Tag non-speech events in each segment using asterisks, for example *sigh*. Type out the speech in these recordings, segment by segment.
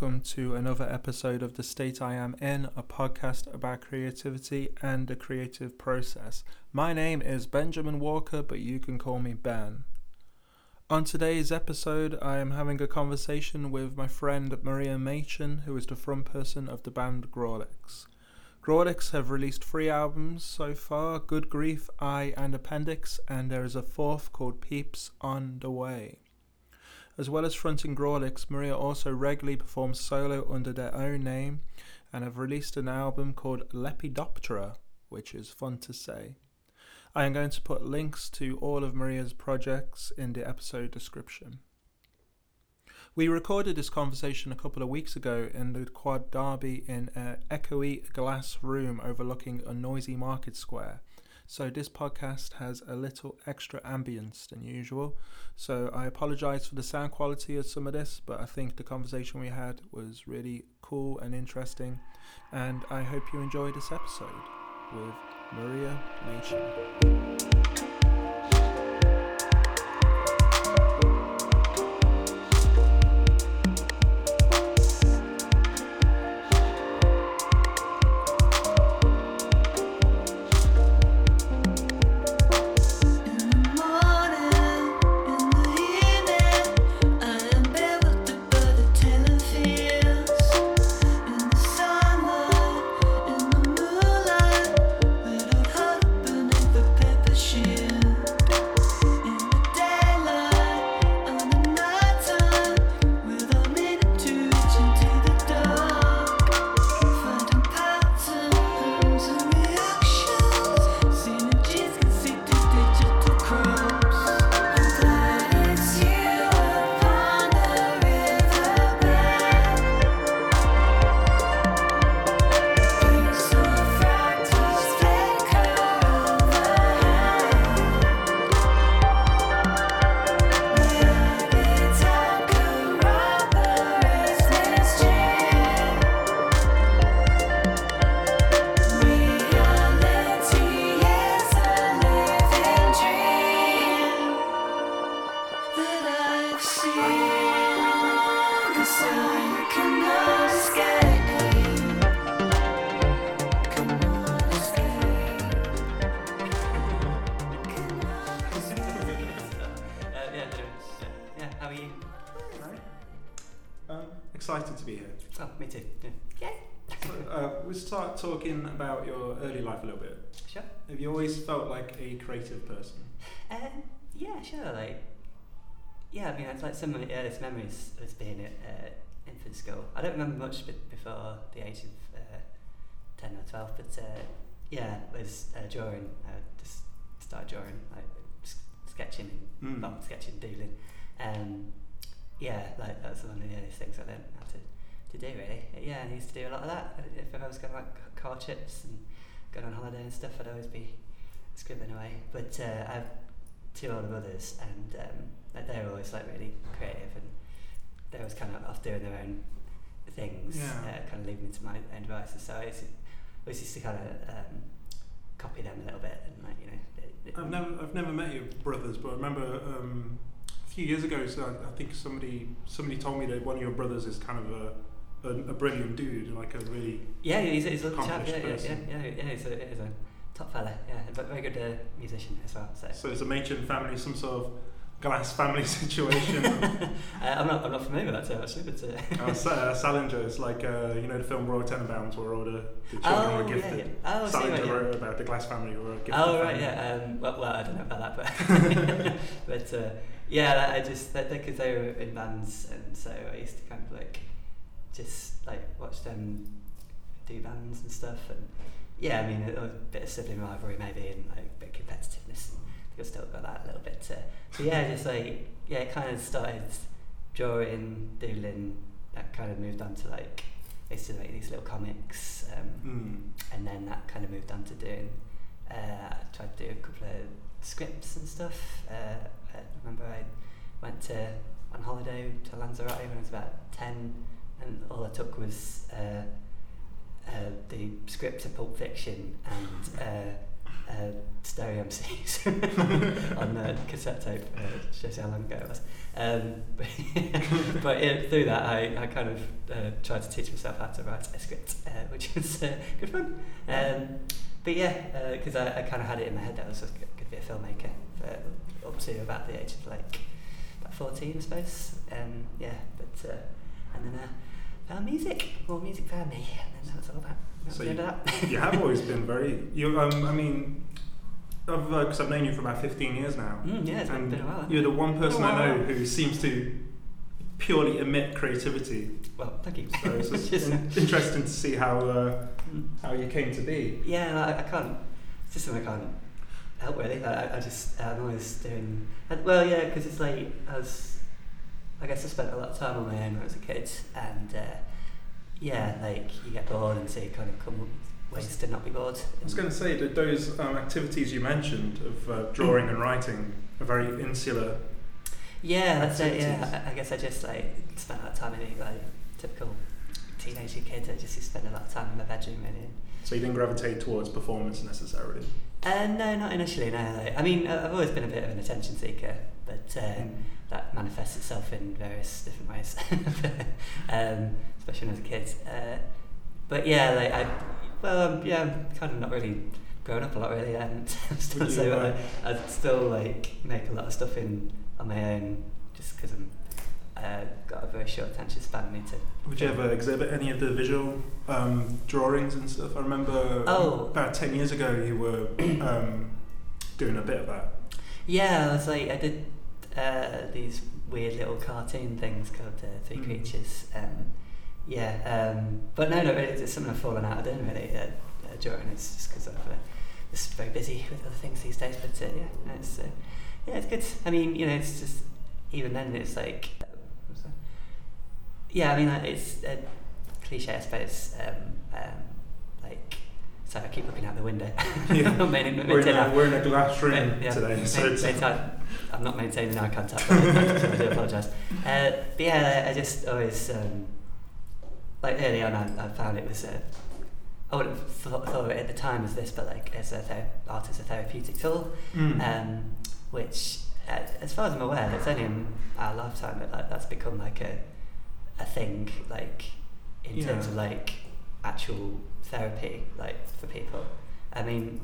Welcome to another episode of The State I Am In, a podcast about creativity and the creative process. My name is Benjamin Walker, but you can call me Ben. On today's episode, I am having a conversation with my friend Maria Machin, who is the front person of the band Grawlix. Grawlix have released three albums so far Good Grief, I, and Appendix, and there is a fourth called Peeps on the Way. As well as fronting Grawlix, Maria also regularly performs solo under their own name and have released an album called Lepidoptera, which is fun to say. I am going to put links to all of Maria's projects in the episode description. We recorded this conversation a couple of weeks ago in the Quad Derby in an echoey glass room overlooking a noisy market square so this podcast has a little extra ambience than usual. So I apologize for the sound quality of some of this, but I think the conversation we had was really cool and interesting. And I hope you enjoy this episode with Maria Machin. Talking about your early life a little bit. Sure. Have you always felt like a creative person? Um, yeah, sure. Like, yeah, I mean, it's like some of my earliest memories was being at uh, infant school. I don't remember much before the age of uh, 10 or 12, but uh, yeah, it was uh, drawing. I just started drawing, like sketching, mm. well, sketching, doodling. Um, yeah, like that's one of the earliest things I learned how to to do really. Yeah, I used to do a lot of that. If I was going like car trips and going on holiday and stuff, I'd always be scribbling away. But uh, I have two older brothers, and um, they were always like really creative, and they was kind of off doing their own things, yeah. uh, kind of leaving me to my own devices. So I always, always used to kind of um, copy them a little bit, and like you know. It, it I've never, I've never met your brothers, but I remember um, a few years ago. So I, I think somebody, somebody told me that one of your brothers is kind of a a, a brilliant dude, like a really yeah, he's, he's a chap, yeah, yeah, yeah, yeah, yeah, he's a, he's a top fella, yeah, but very good uh, musician as well. So. so it's a Machin family, some sort of glass family *laughs* situation. *laughs* uh, I'm not, I'm not familiar with that term actually, but uh, *laughs* uh, uh, Salinger is like uh, you know the film Royal Tenenbaums where all the, the children oh, were gifted. Yeah, yeah. Oh, Salinger see, wrote about the glass family who were gifted. Oh right, yeah. Um, well, well, I don't know about that, but but uh, yeah, I just because they were in bands, and so I used to kind of like just like watch them do bands and stuff and yeah, I mean a, a bit of sibling rivalry maybe and like a bit of competitiveness. I still got that a little bit. To, so yeah, just like yeah, it kind of started drawing, doodling. That kind of moved on to like I used to make these little comics, um, mm. and then that kind of moved on to doing. Uh, I tried to do a couple of scripts and stuff. Uh, I remember I went to on holiday to Lanzarote when I was about ten and all I took was uh, uh, the script of Pulp Fiction and uh, uh, stereo MCs *laughs* on uh, cassette tape. Uh, how long ago it was. Um, but *laughs* but yeah, through that, I, I kind of uh, tried to teach myself how to write a script, uh, which *laughs* was uh, good fun. Um, but yeah, because I, I kind of had it in my head that I was going to be a filmmaker for up to about the age of like about 14, I suppose. Um, yeah, but uh, and then uh, music. Well, music me, and then that all that. that So was the end of that. you have always been very. You, um, I mean, because I've known you for about fifteen years now, Mm, yeah, it's and been a while. you're the one person I know who seems to purely emit creativity. Well, thank you. So it's *laughs* just in- interesting to see how uh, Mm. how you came to be. Yeah, I, I can't. It's just something I can't help really. I, I just I'm always doing. And, well, yeah, because it's like I was. I guess I spent a lot of time on my own when I was a kid, and uh, yeah, like you get bored, and so you kind of come up with ways to not be bored. I was going to say that those um, activities you mentioned of uh, drawing and writing are very insular. Yeah, that's it. Yeah. I, I guess I just like spent a lot of time in it, like typical teenager kid. I just spent a lot of time in my bedroom really. So you didn't gravitate towards performance necessarily. Uh, no, not initially. No, like, I mean, I've always been a bit of an attention seeker, but uh, Mm. that manifests itself in various different ways, *laughs* um, especially when I was a kid. Uh, but yeah, like I, well, um, yeah, I'm kind of not really grown up a lot really, and still, *laughs* Would so uh, I, I still like make a lot of stuff in on my own, just because I'm uh, got a very short attention span. I need to. Would you ever exhibit any of the visual um, drawings and stuff? I remember Oh. about 10 years ago you were um, doing a bit of that. Yeah, I was like, I did uh, these weird little cartoon things called uh, Three Mm. Creatures. Um, yeah, um, but no, no, it's, it's something I've fallen out of doing really. Uh, uh, drawing it's just because I'm uh, just very busy with other things these days. But uh, yeah, no, it's uh, yeah, it's good. I mean, you know, it's just even then it's like, yeah, I mean, it's a cliche, I suppose. Um, um, so I keep looking out the window. *laughs* Yeah. Main- We're in, a, we're in a glass room Ma- yeah, today, so it's, *laughs* I'm not maintaining eye contact, I, do apologise. Uh, but yeah, I just always, um, like early on, I, I found it was, uh, I wouldn't have thought, thought of it at the time as this, but like as a ther- art as a therapeutic tool, Mm. um, which, uh, as far as I'm aware, it's only in our lifetime that like, that's become like a, a thing, like in terms of like actual therapy, like for people. I mean,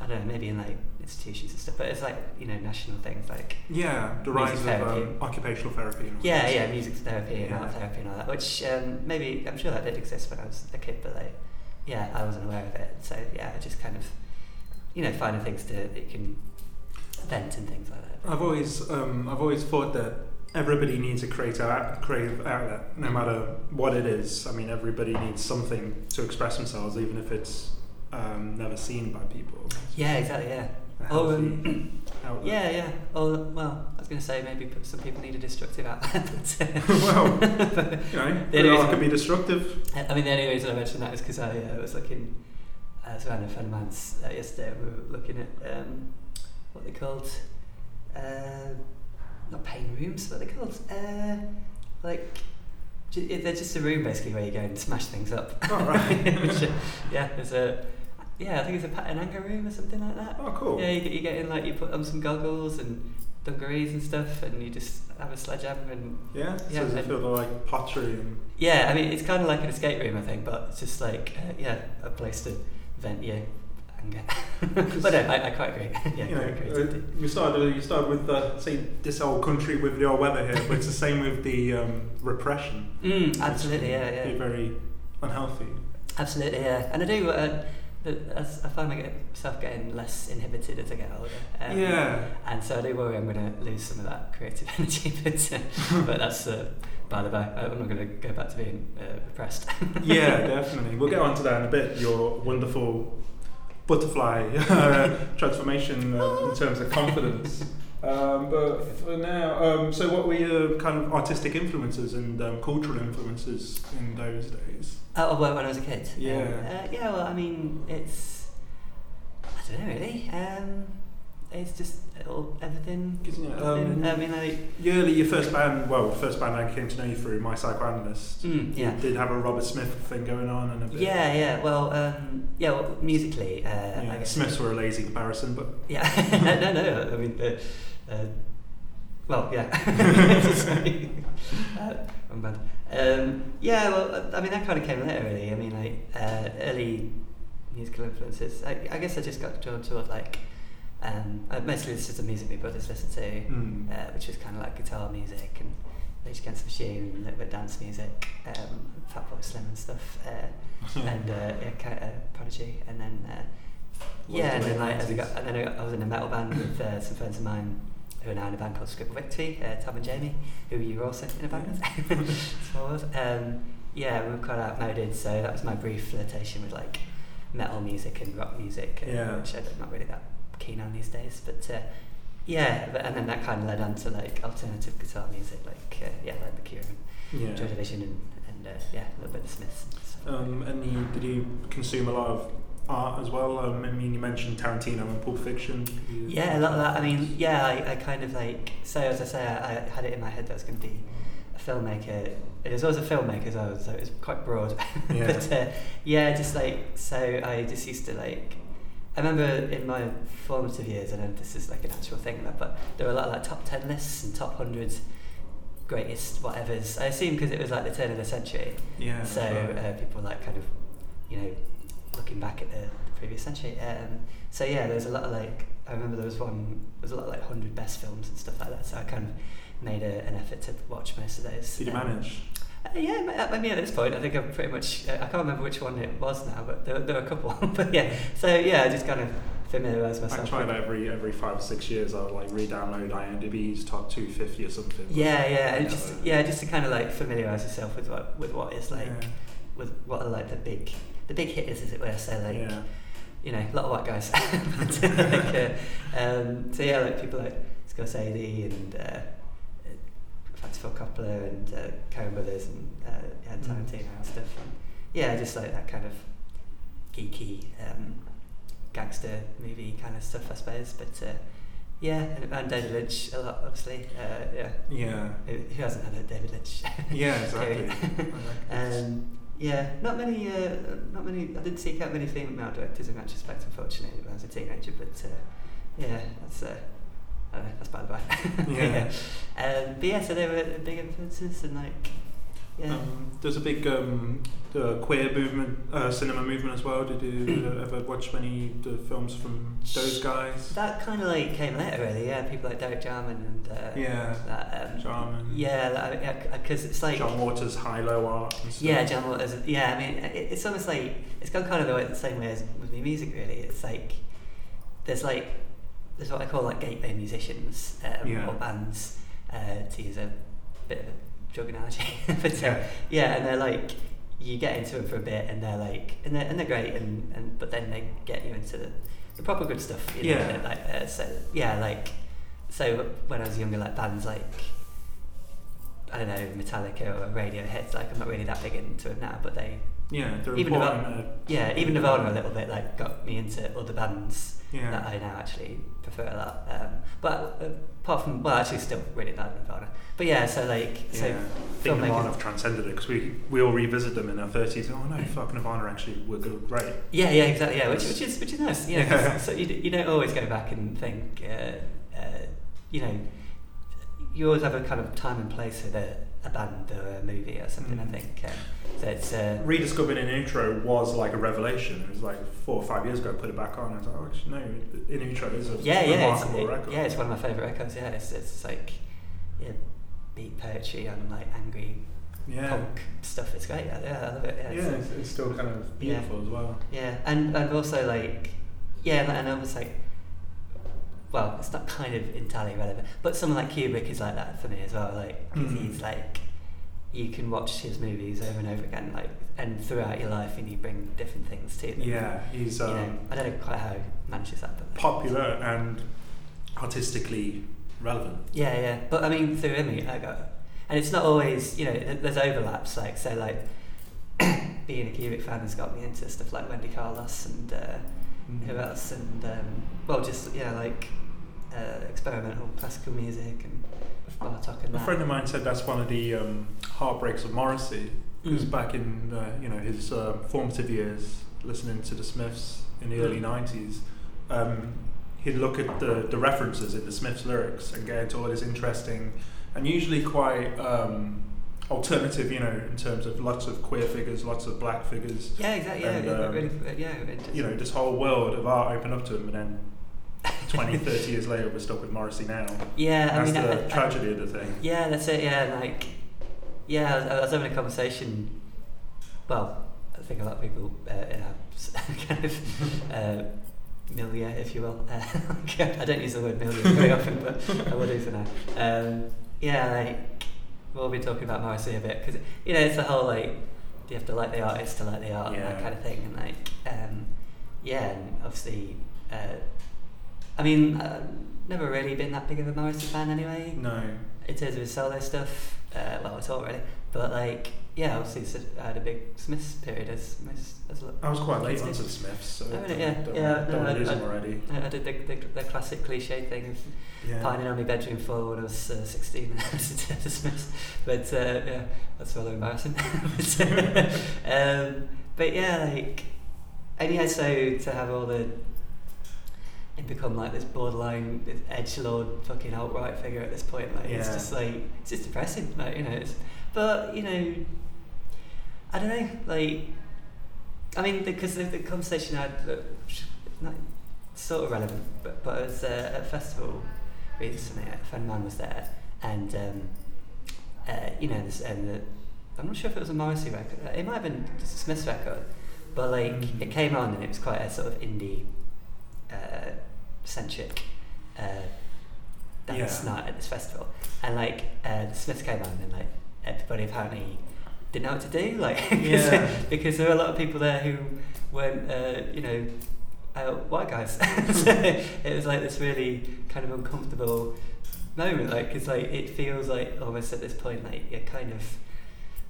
I don't know, maybe in like institutions and stuff, but it's like you know national things like yeah, the rise of therapy. um, occupational therapy. And yeah, yeah, music therapy and art therapy and all that. Which um, maybe I'm sure that did exist when I was a kid, but like yeah, I wasn't aware of it. So yeah, I just kind of you know finding things to that you can vent and things like that. I've always um, I've always thought that everybody needs a creative out- creative outlet, no matter what it is. I mean, everybody needs something to express themselves, even if it's um, never seen by people. Yeah, exactly. Yeah. Oh, um. Yeah, yeah. Oh, well, I was going to say maybe some people need a destructive outlet. *laughs* uh, *laughs* well, *laughs* you know, The good only reason- can be destructive. I mean, the only reason I mentioned that is because I uh, was looking, I was around a friend of mine's uh, yesterday, we were looking at um, what they called, uh, not pain rooms, what they called? Uh, like they're just a room basically where you go and smash things up. Oh, right. *laughs* Which, uh, yeah, there's a, yeah, I think it's a pat and anger room or something like that. Oh, cool. Yeah, you get, you get in like you put on some goggles and dungarees and stuff, and you just have a sledgehammer and Yeah, so Yeah, does it and- feel like pottery and yeah. I mean, it's kind of like an escape room, I think, but it's just like uh, yeah, a place to vent your anger. *laughs* but no, I, I quite agree. *laughs* yeah, you know, great creativity. uh, we started. You started with uh, say this old country with your weather here, but it's the same with the um, repression. Mm, absolutely, can yeah, Be yeah, very unhealthy. absolutely, yeah. And I do. Uh, as I find myself getting less inhibited as I get older. Um, yeah, And so I do worry I'm going to lose some of that creative *laughs* energy, but, uh, but that's uh, by the by. I'm not going to go back to being uh, repressed. yeah, definitely. We'll get onto that in a bit. Your wonderful butterfly *laughs* uh, *laughs* transformation uh, in terms of confidence. Um, but for now, um, so what were your kind of artistic influences and um, cultural influences in those days? Oh, well, when I was a kid. Yeah. Um, uh, yeah. Well, I mean, it's I don't know really. It's just all, everything. 'Cause, you know, everything. um, I mean, like, Yearly, your first band, well, the first band I came to know you through, My Psychoanalyst, mm, yeah. did have a Robert Smith thing going on and a bit. Yeah, yeah. Well, um, yeah. Well, musically, uh, Yeah, I guess. Smiths were a lazy comparison, but *laughs* Yeah. no, *laughs* no, no. I mean, uh, uh, well, yeah. *laughs* Sorry. uh, wrong band. Um, yeah. Well, I mean, that kind of came later, really. I mean, like uh, early musical influences. I, I guess I just got drawn toward like. Um, I mostly listened to music my brothers listened to, Mm. uh, which is kind of like guitar music and Rage Against the Machine and a little bit dance music, um, Fatboy Slim and stuff. Uh, *laughs* and uh, yeah, uh, Prodigy, and then uh, yeah, and then like as I got, and then I, was in a metal band with uh, some friends of mine who are now in a band called Scribble Victory, uh, Tom and Jamie, who you were also in a band with. Small *laughs* world. Um, yeah, we were quite outmoded, so that was my brief flirtation with like metal music and rock music, uh, Yeah. which I'm not really that keen on these days. But uh, yeah, but, and then that kind of led on to like alternative guitar music, like uh, yeah, like The Cure and yeah. Joy Division and, and uh, yeah, a little bit of Smiths. And stuff. Um, and you, did you consume a lot of art as well? Um, I mean, you mentioned Tarantino and Pulp Fiction. Yeah, a lot of that. I mean, yeah, I, I kind of like. So as I say, I, I had it in my head that I was going to be a filmmaker. It was always a filmmaker as well, so it was quite broad. *laughs* Yeah. but uh, yeah, just like so, I just used to like. I remember in my formative years, I know this is like an actual thing, but there were a lot of like top ten lists and top hundred greatest whatevers. I assume because it was like the turn of the century. Yeah. So right. uh, people like kind of, you know, looking back at the, the previous century. Um, so yeah, there's a lot of like I remember there was one there was a lot of like hundred best films and stuff like that. So I kind of made a, an effort to watch most of those. did you Um, manage? Uh, yeah, ma- I mean at this point I think I'm pretty much uh, I can't remember which one it was now, but there, there were a couple. *laughs* but yeah, so yeah, I just kind of familiarised I myself. I try that every every five or six years. I'll like re-download IMDb's top 250 or something. Yeah, yeah, and just yeah, just to kind of like familiarise yourself with what with what is like Yeah. with what are like the big the big hitters as it were. So like yeah. you know, a lot of white guys. *laughs* *laughs* but, uh, like, uh, um, so yeah, like people like Scorsese and uh, uh, Francis Ford Coppola and uh, Coen Brothers and uh, Mm. Tarantino and stuff. And yeah, I just like that kind of geeky um, gangster movie kind of stuff, I suppose. But uh, yeah, and, and David Lynch a lot, obviously. Uh, yeah, Yeah. who, who hasn't had a David Lynch? Yeah, exactly. *laughs* Um, yeah, not many. Uh, not many. I didn't seek out many female male directors in retrospect, unfortunately, when I was a teenager. But uh, yeah, that's uh, uh, that's by the by. Yeah. Um, but yeah, so they were big influences, and like, yeah. Um, there's a big um, uh, queer movement, uh, cinema movement as well. Did you *coughs* ever watch many the films from those guys? that kind of like came later, really. Yeah, people like Derek Jarman and uh, Yeah. that. Um, Jarman. Yeah, because it's like John Waters, High Low Art. And stuff. Yeah, John Waters. Yeah, I mean, it, it's almost like it's gone kind of the, way, the same way as with my music. Really, it's like there's like there's what I call like gateway musicians um, Yeah. or bands, uh, to use a bit of a drug analogy. *laughs* but uh, Yeah. yeah, and they're like you get into them for a bit, and they're like and they're, and they're great, and, and but then they get you into the, the proper good stuff. You know, Yeah. Like uh, so, yeah, like so when I was younger, like bands like I don't know Metallica or Radiohead. Like I'm not really that big into them now, but they Yeah, they're Even uh, yeah even Nirvana a little bit like got me into other bands yeah. that I now actually prefer a lot. Um, but uh, apart from well, actually still really like Nirvana. But yeah, so like so yeah. I think Nirvana have transcended it because we, we all revisit them in our 30s. Oh no, fuck, Nirvana actually were good, great. Yeah, yeah, exactly. Yeah, which, which is which is nice. You know, Yeah. so you, you don't always go back and think. Uh, uh, you know, you always have a kind of time and place with a, a band or a movie or something. Mm. I think. Um, it's uh, Rediscovering In Utero was like a revelation. It was like four or five years ago. I put it back on. I was like, oh, actually, no, In Utero is a yeah, yeah, it's, remarkable it- record. yeah. It's one of my favorite records. Yeah, it's, it's like yeah, beat poetry and like angry yeah. punk stuff. It's great. Yeah, yeah I love it. Yeah, Yeah, it's- it's, still kind of beautiful as well. Yeah, and and also like, yeah, and- I was like, well, it's not kind of entirely relevant, but someone like Kubrick is like that for me as well. Like, 'cause Mm. he's like, you can watch his movies over and over again, like, and throughout your life, and you bring different things to them. Yeah, he's um, know, I don't know quite how he manages that, but popular and artistically relevant. yeah, yeah. But I mean, through him, I got, and it's not always, you know, there's overlaps. Like, so like, *coughs* being a Kubrick fan has got me into stuff like Wendy Carlos and. Uh, who else and um, well just yeah like uh, experimental classical music and Bartok and A that. friend of mine said that's one of the um, heartbreaks of Morrissey. Because Mm. back in uh, you know his uh, formative years, listening to the Smiths in the Mm. early '90s, um, he'd look at the, the references in the Smiths lyrics and get into all this interesting and usually quite um, alternative, you know, in terms of lots of queer figures, lots of black figures. Yeah, exactly. Yeah, And, yeah, um, really, yeah. You know, this whole world of art opened up to him, and then *laughs* 20, 30 years later, we're stuck with Morrissey now. yeah. I That's mean, the I, I, tragedy of the thing. Yeah, that's it. Yeah, like, yeah, I was, I was having a conversation. Well, I think a lot of people uh, *laughs* kind of uh, milieu, if you will. Uh, *laughs* I don't use the word milieu very often, but I will do for now. Um, yeah, like we'll be talking about Morrissey a bit because you know it's the whole like you have to like the artist to like the art and that kind of thing, and like um, yeah, and obviously. Uh, I mean, I've never really been that big of a Morrissey fan anyway No. in terms of his solo stuff, uh, well, it's all really, but like, yeah, obviously I had a big Smiths period as most as I was quite late onto the Smiths, so Oh, really? don't, Yeah, don't, yeah, don't no, I- lose I- them already. I did the, the, the classic cliche thing of Yeah. pining on my bedroom floor when I was uh, 16 *laughs* and listened to the Smiths, but uh, yeah, that's rather embarrassing. *laughs* but, uh, *laughs* um, but yeah, like, and yeah, so to have all the it become like this borderline this edge lord fucking outright figure at this point. Like it's just like it's just depressing. Like you know, it's, but you know, I don't know. Like I mean, because the, the conversation I had, uh, not sort of relevant, but but I was uh, at a festival recently. A friend of mine was there, and um, uh, you know, this, and the, I'm not sure if it was a Morrissey record. It might have been a Smiths record, but like Mhm. it came on and it was quite a sort of indie centric uh, dance Yeah. night at this festival, and like uh, the Smiths came on and like everybody apparently didn't know what to do, *laughs* like Yeah. *laughs* because there were a lot of people there who weren't, uh, you know, uh, white guys. *laughs* so it was like this really kind of uncomfortable moment, like because like it feels like almost at this point like you're kind of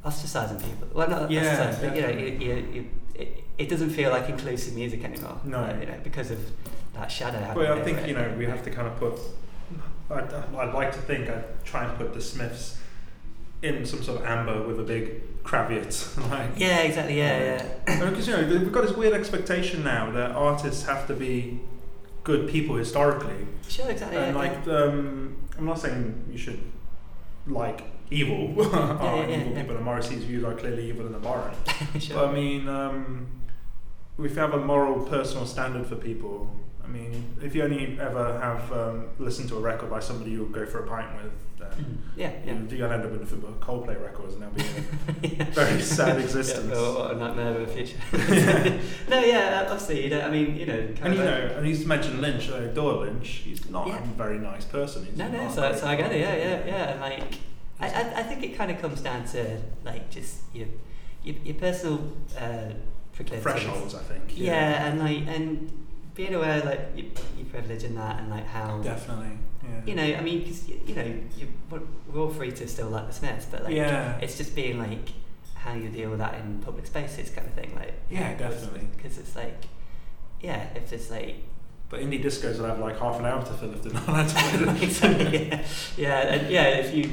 ostracizing people. Well, not Yeah, ostracizing, but you know, you, you, you, it, it doesn't feel like inclusive music anymore. No. uh, you know, because of that shadow. But I think you know we have to kind of put. I'd, I'd like to think I'd try and put the Smiths in some sort of amber with a big caveat, *laughs* like Yeah, exactly. Yeah, yeah. because you know we've got this weird expectation now that artists have to be good people historically, Sure, exactly. and yeah, like um, I'm not saying you should like evil *laughs* yeah, yeah, evil yeah. people, and Morrissey's views are clearly evil and abhorrent. yeah. *laughs* sure. But I mean, um, if you have a moral, personal standard for people, I mean, if you only ever have um, listened to a record by somebody you would go for a pint with, then Mm. yeah, yeah. you, you'll end up with a Coldplay records, and that'll be a *laughs* yeah. very sad Yeah, existence. oh, what a nightmare of a future. *laughs* *laughs* no, yeah, obviously, you know, I mean, you know, And you of know, and he's mentioned Lynch, I adore Lynch. He's not Yeah. a very nice person. He's no, no, so, so I get it, yeah, yeah, yeah, and like, I, I, I think it kind of comes down to like just your, your, your personal uh, proclivities. Thresholds, I think. Yeah. and like, and being aware like your, your privilege in that, and like how. Definitely. Yeah. You know, I mean, because you know, you, we're- all free to still like the Smiths, but like, Yeah. it's just being like how you deal with that in public spaces, kind of thing. Like, Yeah, definitely. Because it's like, yeah, if it's like, But indie discos will have like half an hour to fill if they're not allowed to *laughs* yeah, yeah, and yeah. If you,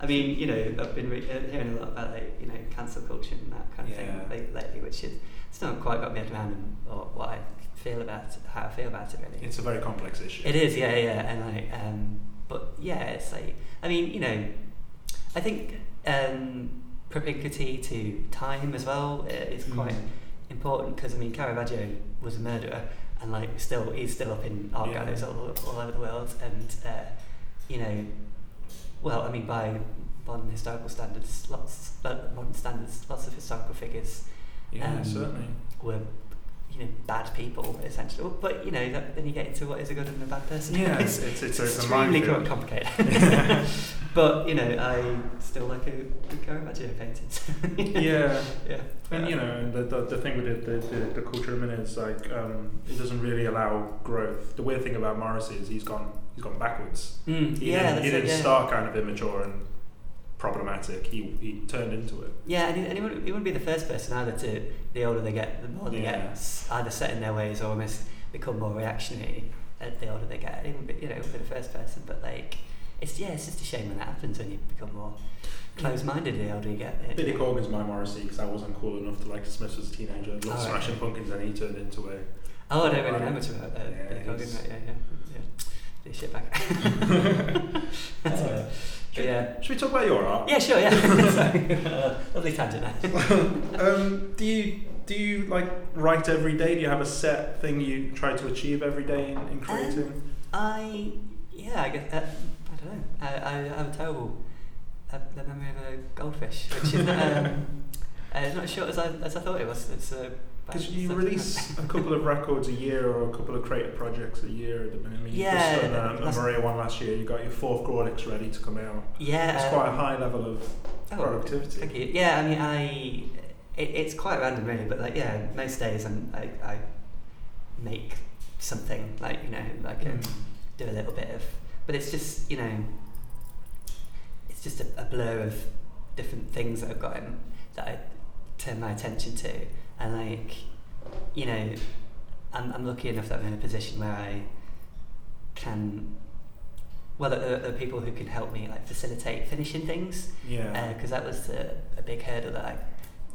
I mean, you know, I've been re- uh, hearing a lot about like you know cancel culture and that kind of Yeah. thing like, lately, which is it's not quite got me around and, or what I feel about it, how I feel about it really. It's a very complex issue. It is, yeah, yeah, and like, um, but yeah, it's like, I mean, you know, I think um, propinquity to time as well uh, is quite Mm. important because I mean, Caravaggio was a murderer, and like, still, he's still up in art Yeah. galleries all, all over the world, and uh, you know, well, I mean, by modern historical standards, lots, uh, modern standards, lots of historical figures Yeah, Um, certainly. were. You know, bad people essentially. But you know, that, then you get into what is a good and a bad person. Yeah, it's, it's, it's, it's extremely complicated. *laughs* *laughs* but you know, I still like a good Caravaggio painting. yeah, *laughs* yeah. and you know, the, the, the thing with it, the, the, the culture of minute is like um, it doesn't really allow growth. The weird thing about Morrissey is he's gone he's gone backwards. Mm, He yeah, didn't, he didn't yeah. start kind of immature and problematic. He he turned into it. Yeah, and he, and he, wouldn't, he wouldn't be the first person either to, the older they get, the more they Yeah. get either set in their ways or almost become more reactionary. the older they get. Even you know, with the first person, but like it's yeah, it's just a shame when that happens when you become more close-minded the older you get. Billy Corgan's my Morrissey because I wasn't cool enough to like the Smiths as a teenager. I Loved Oh, right. Smashing Pumpkins, and he turned into a. Oh, I don't really Right. know much about uh, Yeah, Billy Corgan, right? Yeah, yeah, yeah. Shit back. *laughs* That's *laughs* should, yeah. should we talk about your art? Yeah, sure, yeah. *laughs* Uh, lovely tangent um, do you do you like write every day? Do you have a set thing you try to achieve every day in, in creating? I, yeah, I guess, uh, I don't know. I, I have a terrible uh, the memory of a goldfish, which is not, um, uh, not as short as I, as I thought it was. It's uh, Because you release a couple of records a year or a couple of creative projects a year at the minute. I mean, Yeah, you've just done um, a last- Maria one last year. You got your fourth Grawlix ready to come out. Yeah. It's um, quite a high level of oh, productivity. Thank you. Yeah, I mean, I it, it's quite random really, but like yeah, most days I'm, I I make something like you know like um, Mm. do a little bit of, but it's just you know, it's just a, a blur of different things that I've got in, that I turn my attention to, and like, you know, I'm I'm lucky enough that I'm in a position where I can. Well, there, there are people who can help me like facilitate finishing things Yeah, because that was a, a big hurdle that I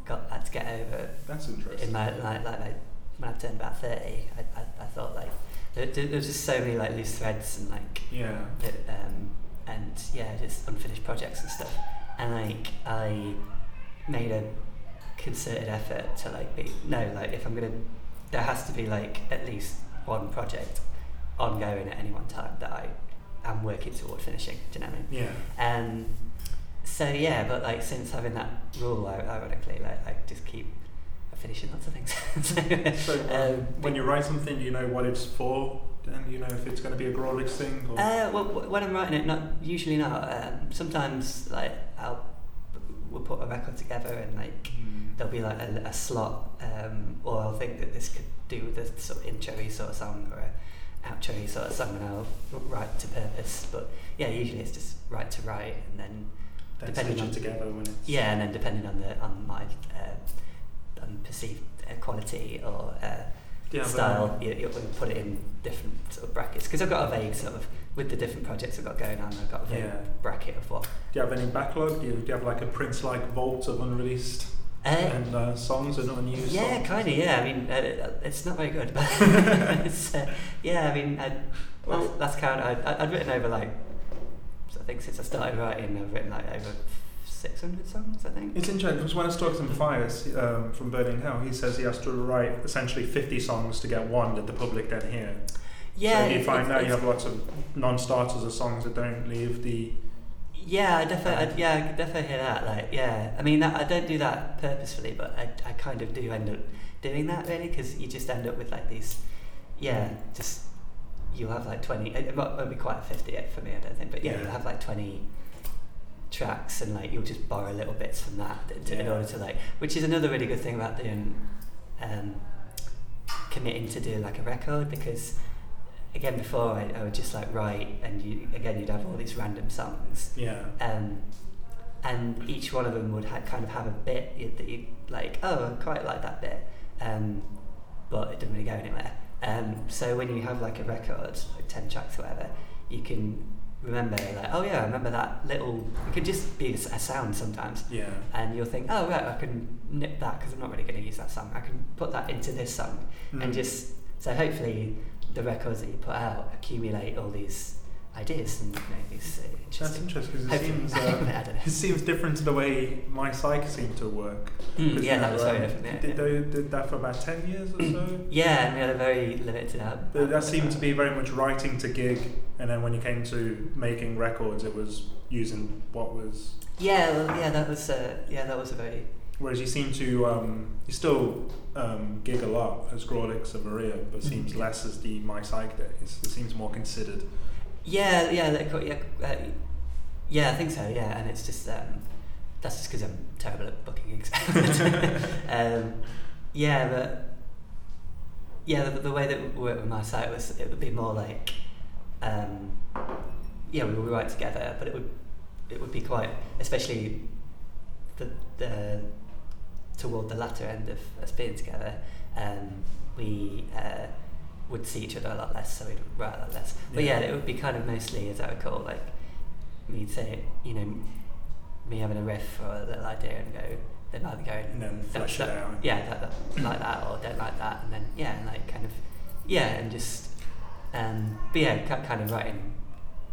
got had to get over that's interesting. in my like, like, like when I turned about thirty. I, I, I thought like there, there was just so many like loose threads and like yeah, um, and yeah, just unfinished projects and stuff. And like I made a concerted effort to like be no like if I'm gonna there has to be like at least one project ongoing at any one time that I am working toward finishing. Do you know what I mean? yeah. Um, so yeah, but like since having that rule, I, ironically, like I just keep finishing lots of things. *laughs* So um, when you write something, you know what it's for? And you know if it's going to be a Grawlix thing? Or? uh, well, when I'm writing it, not usually not. Um, sometimes like I'll we'll put a record together and like Mm. there'll be like a, a slot, um, or I'll think that this could do with a sort of intro sort of song or a outro sort of song, and I'll write to purpose. But yeah, usually it's just write to write, and then depending on- together when it's Yeah, and then depending on the on my uh, um, perceived uh, quality or uh, have, style, you, you put it in different sort of brackets. Because I've got a vague sort of with the different projects I've got going on. I've got a Yeah. bracket of what. Do you have any backlog? Do you, do you have like a Prince-like vault of unreleased Uh, and uh, songs and unused yeah, kind of. Yeah, I mean, uh, it's not very good, but *laughs* it's, uh, yeah, I mean, I, Well- last, last count, I, I, I'd written over like, I think since I started writing, I've written like over 600 songs, I think. It's interesting because when I was talking to Mathias um, from Burning Hell, he says he has to write essentially 50 songs to get one that the public then hear. Yeah, so you find now you have lots of non-starters of songs that don't leave the. Yeah, I definitely, yeah, I definitely hear that. Like, yeah, I mean, that, I don't do that purposefully, but I, I kind of do end up doing that really because you just end up with like these, yeah, just you'll have like twenty. It won't be quite fifty for me, I don't think, but yeah, Yeah. you'll have like twenty tracks and like you'll just borrow little bits from that to, in order to like, which is another really good thing about doing, um, committing to do like a record because again before I, I would just like write and you again you'd have all these random songs Yeah. um, and each one of them would ha- kind of have a bit that you like oh I quite like that bit um, but it didn't really go anywhere um, so when you have like a record like 10 tracks or whatever you can remember like oh yeah I remember that little it could just be a sound sometimes Yeah. and you'll think oh right I can nip that because I'm not really going to use that song I can put that into this song and Mm. just so hopefully the records that you put out accumulate all these ideas and you know, these uh, That's interesting. because it seems, *laughs* uh, it seems different to the way my psyche seemed to work. Mm, yeah, that was very um, different. Yeah, Did yeah. they did that for about 10 years or so? *clears throat* yeah, and we had a very limited out. That that seemed to be very much writing to gig, and then when you came to making records, it was using what was. Yeah, well, yeah, that was uh, yeah, that was a very Whereas you seem to, um, you still um, gig a lot as Grawlix and Maria, but Mhm. seems less as the My Psych days. It seems more considered. yeah, yeah, they yeah, uh, yeah. I think so. Yeah, and it's just um, that's just because I'm terrible at booking gigs. *laughs* um, yeah, but yeah, the, the way that we worked with my site was it would be more like, um, yeah, we would write together, but it would it would be quite, especially the the toward the latter end of us being together. Um, we uh, would see each other a lot less, so we'd write a lot less. But yeah, Yeah. it would be kind of mostly, as I recall, like me say, you know, me having a riff or a little idea and go, then either go, And then that- flesh it out. yeah, that, that, like that, or don't like that, and then yeah, and like kind of, yeah, and just, um, but yeah, kind of writing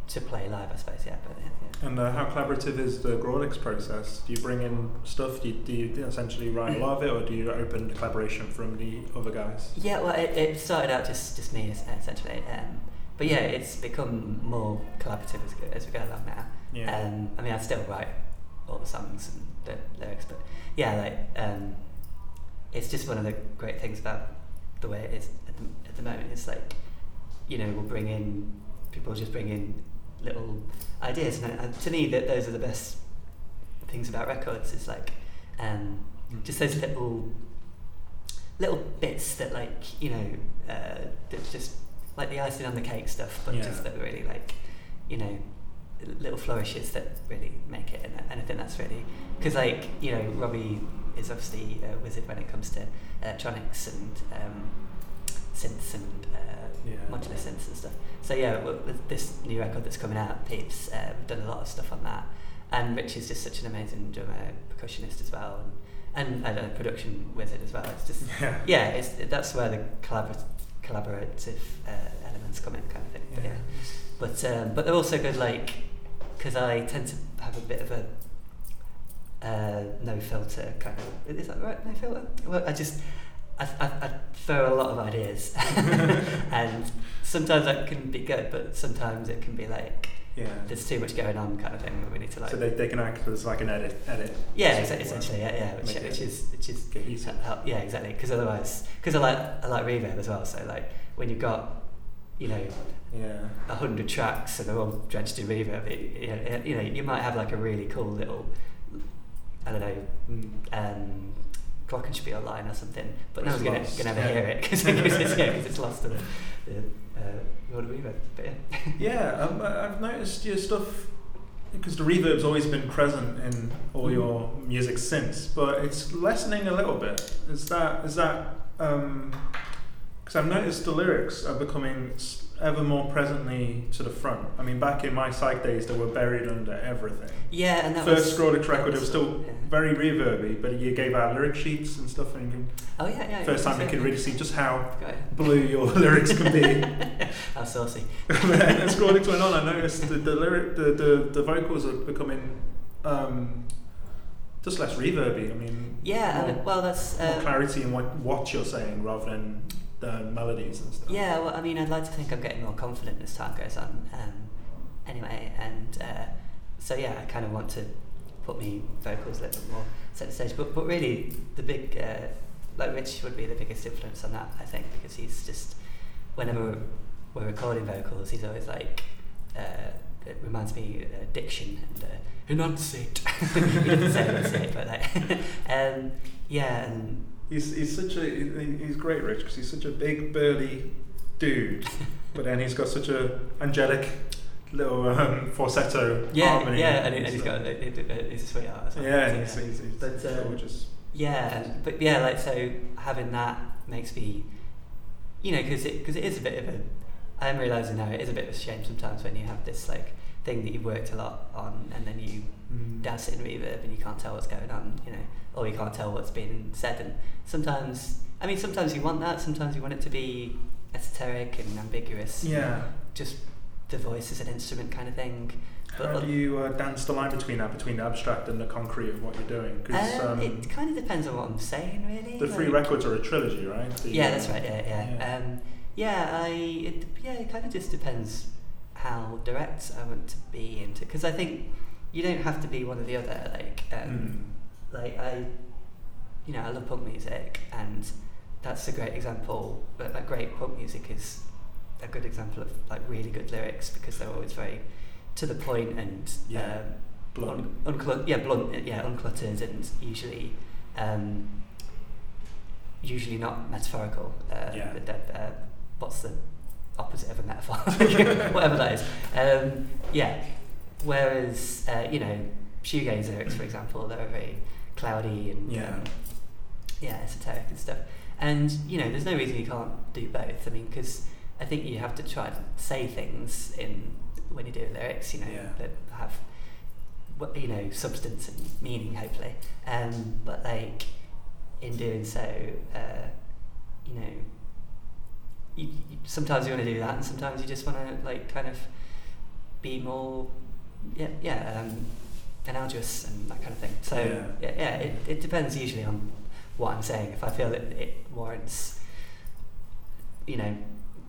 to play live, I suppose. Yeah, but yeah. And uh, how collaborative is the Grawlix process? Do you bring in stuff? Do you, do you essentially write a lot of it, or do you open the collaboration from the other guys? Yeah, well, it, it started out just just me essentially, um, but yeah, it's become more collaborative as, as we go along now. Yeah. Um, I mean, I still write all the songs and the lyrics, but yeah, like um, it's just one of the great things about the way it is at the, at the moment. It's like you know we'll bring in people just bring in little ideas, and, to me, that those are the best things about records. It's like um, Mm. just those little little bits that like you know uh, that's just like the icing on the cake stuff, but Yeah. just that really like you know little flourishes that really make it, and, and I think that's really because like you know Robbie is obviously a wizard when it comes to electronics and um, synths and uh, Yeah. modular synths and stuff. So yeah, with this new record that's coming out, Peeps, uh, we've done a lot of stuff on that, and Rich is just such an amazing drummer, percussionist as well, and and a production wizard as well. It's just *laughs* Yeah. yeah, it's that's where the collabor- collaborative uh, elements come in, kind of thing. But yeah, but um, but they're also good, like because I tend to have a bit of a uh, no filter kind of. Is that right? No filter. Well, I just I, I, I throw a lot of ideas, *laughs* and sometimes that can be good, but sometimes it can be like Yeah. there's too much going on, kind of thing. Where we need to like So they, they can act as like an edit. Edit. yeah, essentially, yeah, yeah, which, which is which is cohesive. help, yeah, exactly. Because otherwise, because I like I like reverb as well. So like when you've got you know Yeah. a hundred tracks and they're all drenched in reverb, it, you, know, you know you might have like a really cool little I don't know Mm. um, glockenspiel line or something, but no one's gonna ever hear it because it's, yeah, 'cause it's lost in the, the uh, world of reverb. But yeah. *laughs* Yeah, um, I- I've noticed your stuff because the reverb's always been present in all Mhm. your music since, but it's lessening a little bit. Is that is that because I've noticed the lyrics are becoming ever more presently to the front. I mean, back in my psych days, they were buried under everything. Yeah, and that First was record, it was still yeah. very reverby, but you gave out lyric sheets and stuff, and you can, Oh yeah, yeah. first time you could really see just how blue your *laughs* lyrics can be. *laughs* How saucy. and as Grawlix went on, I noticed the, the lyric, the, the, the vocals are becoming um, just less reverby. I mean, Yeah, more, well, that's more um, clarity in what, what you're saying rather than the melodies and stuff. yeah. Well, I mean, I'd like to think I'm getting more confident as time goes on. Um, anyway, and uh, so yeah, I kind of want to put me vocals a little bit more centre stage. But but really, the big uh, like Rich would be the biggest influence on that, I think, because he's just whenever we're, we're recording vocals, he's always like. Uh, it reminds me uh, diction and uh, enunciate. *laughs* he doesn't say enunciate, but like, *laughs* um, yeah, and He's, he's such a he's great, Rich, because he's such a big burly dude, *laughs* but then he's got such a angelic little um, falsetto Yeah, harmony. yeah, and, and he's got it, he's a sweetheart. as well, yeah, he's, he's, he's But, um, gorgeous. yeah, and, but yeah, like so having that makes me, you know, because it because it is a bit of a. I'm realizing now it is a bit of a shame sometimes when you have this like thing that you've worked a lot on and then you Mm. douse it in reverb and you can't tell what's going on, you know, or you can't tell what's being said. And sometimes, I mean, sometimes you want that. Sometimes you want it to be esoteric and ambiguous. Yeah. Just the voice as an instrument kind of thing. But How do you uh, dance the line between that, between the abstract and the concrete of what you're doing? 'Cause, Um, um, it kind of depends on what I'm saying, really. the three like- records are a trilogy, right? The, Yeah, that's right. Yeah, yeah. yeah. Um, yeah, I. It, yeah, it kind of just depends how direct I want to be into. Because I think you don't have to be one or the other. Like, um, Mm. Like I, you know, I love punk music, and that's a great example. But like, great punk music is a good example of like really good lyrics because they're always very to the point and Yeah. um, Blunt. Un, unclut- yeah, blunt, yeah, uncluttered and usually, um, usually not metaphorical. Uh, Yeah. the dead, uh, what's the opposite of a metaphor? *laughs* Whatever that is. Um, yeah. Whereas, uh, you know, shoegaze lyrics, for example, they're very cloudy and Yeah. um, yeah, esoteric and stuff. and you know, there's no reason you can't do both. I mean, because I think you have to try to say things in when you do lyrics, you know, Yeah. that have you know substance and meaning, hopefully. Um, but like in doing so, uh, you know, you, you, sometimes you want to do that, and sometimes you just want to like kind of be more, yeah, yeah, um, analogous and that kind of thing. So Yeah. yeah, yeah, it, it depends usually on what I'm saying. If I feel that it warrants, you know,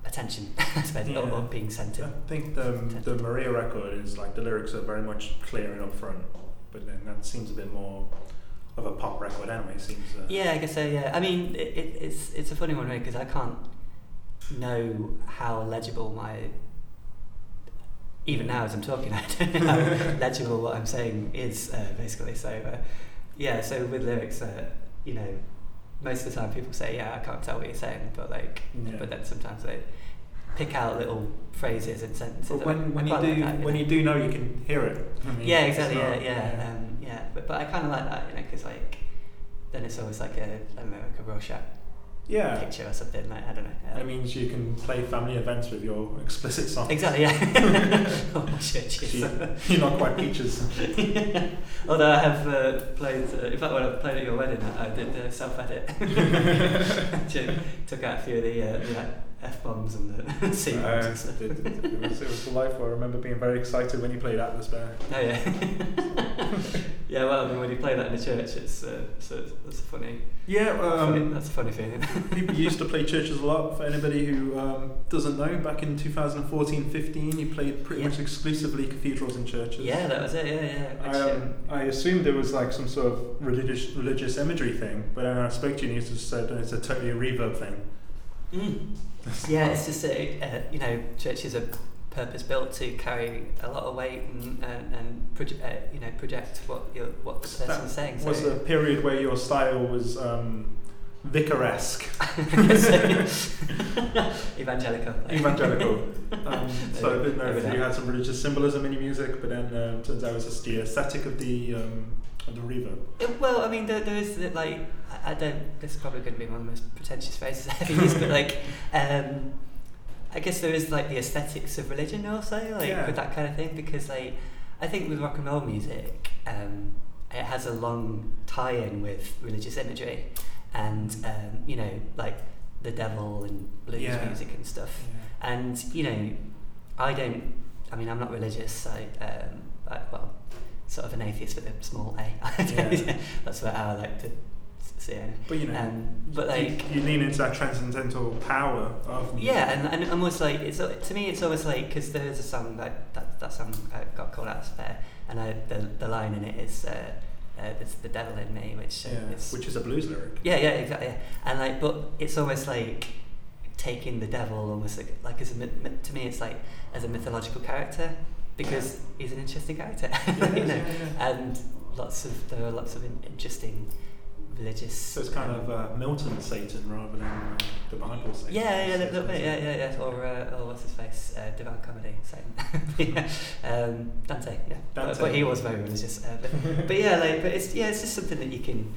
attention, *laughs* I suppose, Yeah. or being I think the the Maria record is like the lyrics are very much clear and upfront, but then that seems a bit more of a pop record anyway. Seems uh, Yeah, I guess so. Yeah, I mean, it, it, it's it's a funny one because I can't know how legible my even now as I'm talking, *laughs* I don't know how *laughs* legible what I'm saying is uh, basically. So uh, yeah, so with lyrics, uh, you know, most of the time people say, yeah, I can't tell what you're saying, but like, Yeah. but then sometimes they pick out little phrases and sentences. But when, when you do like that, when know. you do know you can hear it. I mean, Yeah, exactly. Yeah, not- yeah, um, yeah. But but I kind of like that, you know, because like then it's always like a I don't know, like a Rorschach yeah. picture or something. Like I don't know. That means you can play family events with your explicit songs. exactly. Yeah. oh shit. You-. You're not quite Peaches. *laughs* Although I have uh, played, uh, in fact, when I played at your wedding, I, I did uh, self-edit. *laughs* *laughs* Actually, took out a few of the, uh, the f bombs and the *laughs* c bombs Uh, it, it, it was, it was delightful. I remember being very excited when you played Atlas Bear. Oh yeah. *laughs* yeah. Well, I mean, when you play that in the church, it's uh, so it's, that's a funny. Yeah, funny um, that's a funny feeling. *laughs* people used to play churches a lot. For anybody who um, doesn't know, back in 2014-15, you played pretty Yeah. much exclusively cathedrals and churches. yeah, that was it. Yeah, yeah. I, Which, um, I assumed there was like some sort of religious religious imagery thing, but then I spoke to you and you just said it's a totally a reverb thing. Mm. Yeah, it's just that uh, you know churches are purpose built to carry a lot of weight and and, and proje- uh, you know project what you what the person's saying. So Was a period where your style was um, vicar-esque, *laughs* evangelical. evangelical. *laughs* Um, so I didn't know if you had some religious symbolism in your music, but then um, turns out it was just the aesthetic of the um, of the reverb. Uh, Well, I mean, there, there is uh, like I, I don't. This is probably going to be one of the most pretentious phrases I've ever used, but *laughs* like, um, I guess there is like the aesthetics of religion also, like Yeah. with that kind of thing, because like I think with rock and roll music, um, it has a long tie-in with religious imagery, and um, you know, like the devil and blues Yeah. music and stuff. And you know, I don't. I mean, I'm not religious. I, um, I well, sort of an atheist with a small a. Yeah. *laughs* That's what I like to s- see it. But you know, Um, but like, you, you lean into that transcendental power of music. yeah, and, and almost like it's to me, it's almost like because there is a song that that, that song uh, got called out of fair, and I, the the line in it is. Uh, uh, it's the devil in me, which uh, Yeah, is which is a blues lyric. Yeah, yeah, exactly. And like, but it's almost like taking the devil almost like, like as a to me, it's like as a mythological character because he's an interesting character, *laughs* Yeah, you know. yeah, yeah. And lots of there are lots of interesting religious. So it's kind of uh, Milton Satan rather than uh, the Bible Satan. Yeah, yeah, a little bit, yeah, yeah, yeah. Or, uh, or what's his face? Uh, Divine Comedy, same. *laughs* yeah. um, Dante, yeah. But, Dante. but he was very religious. Uh, but, *laughs* but yeah, like, but it's yeah, it's just something that you can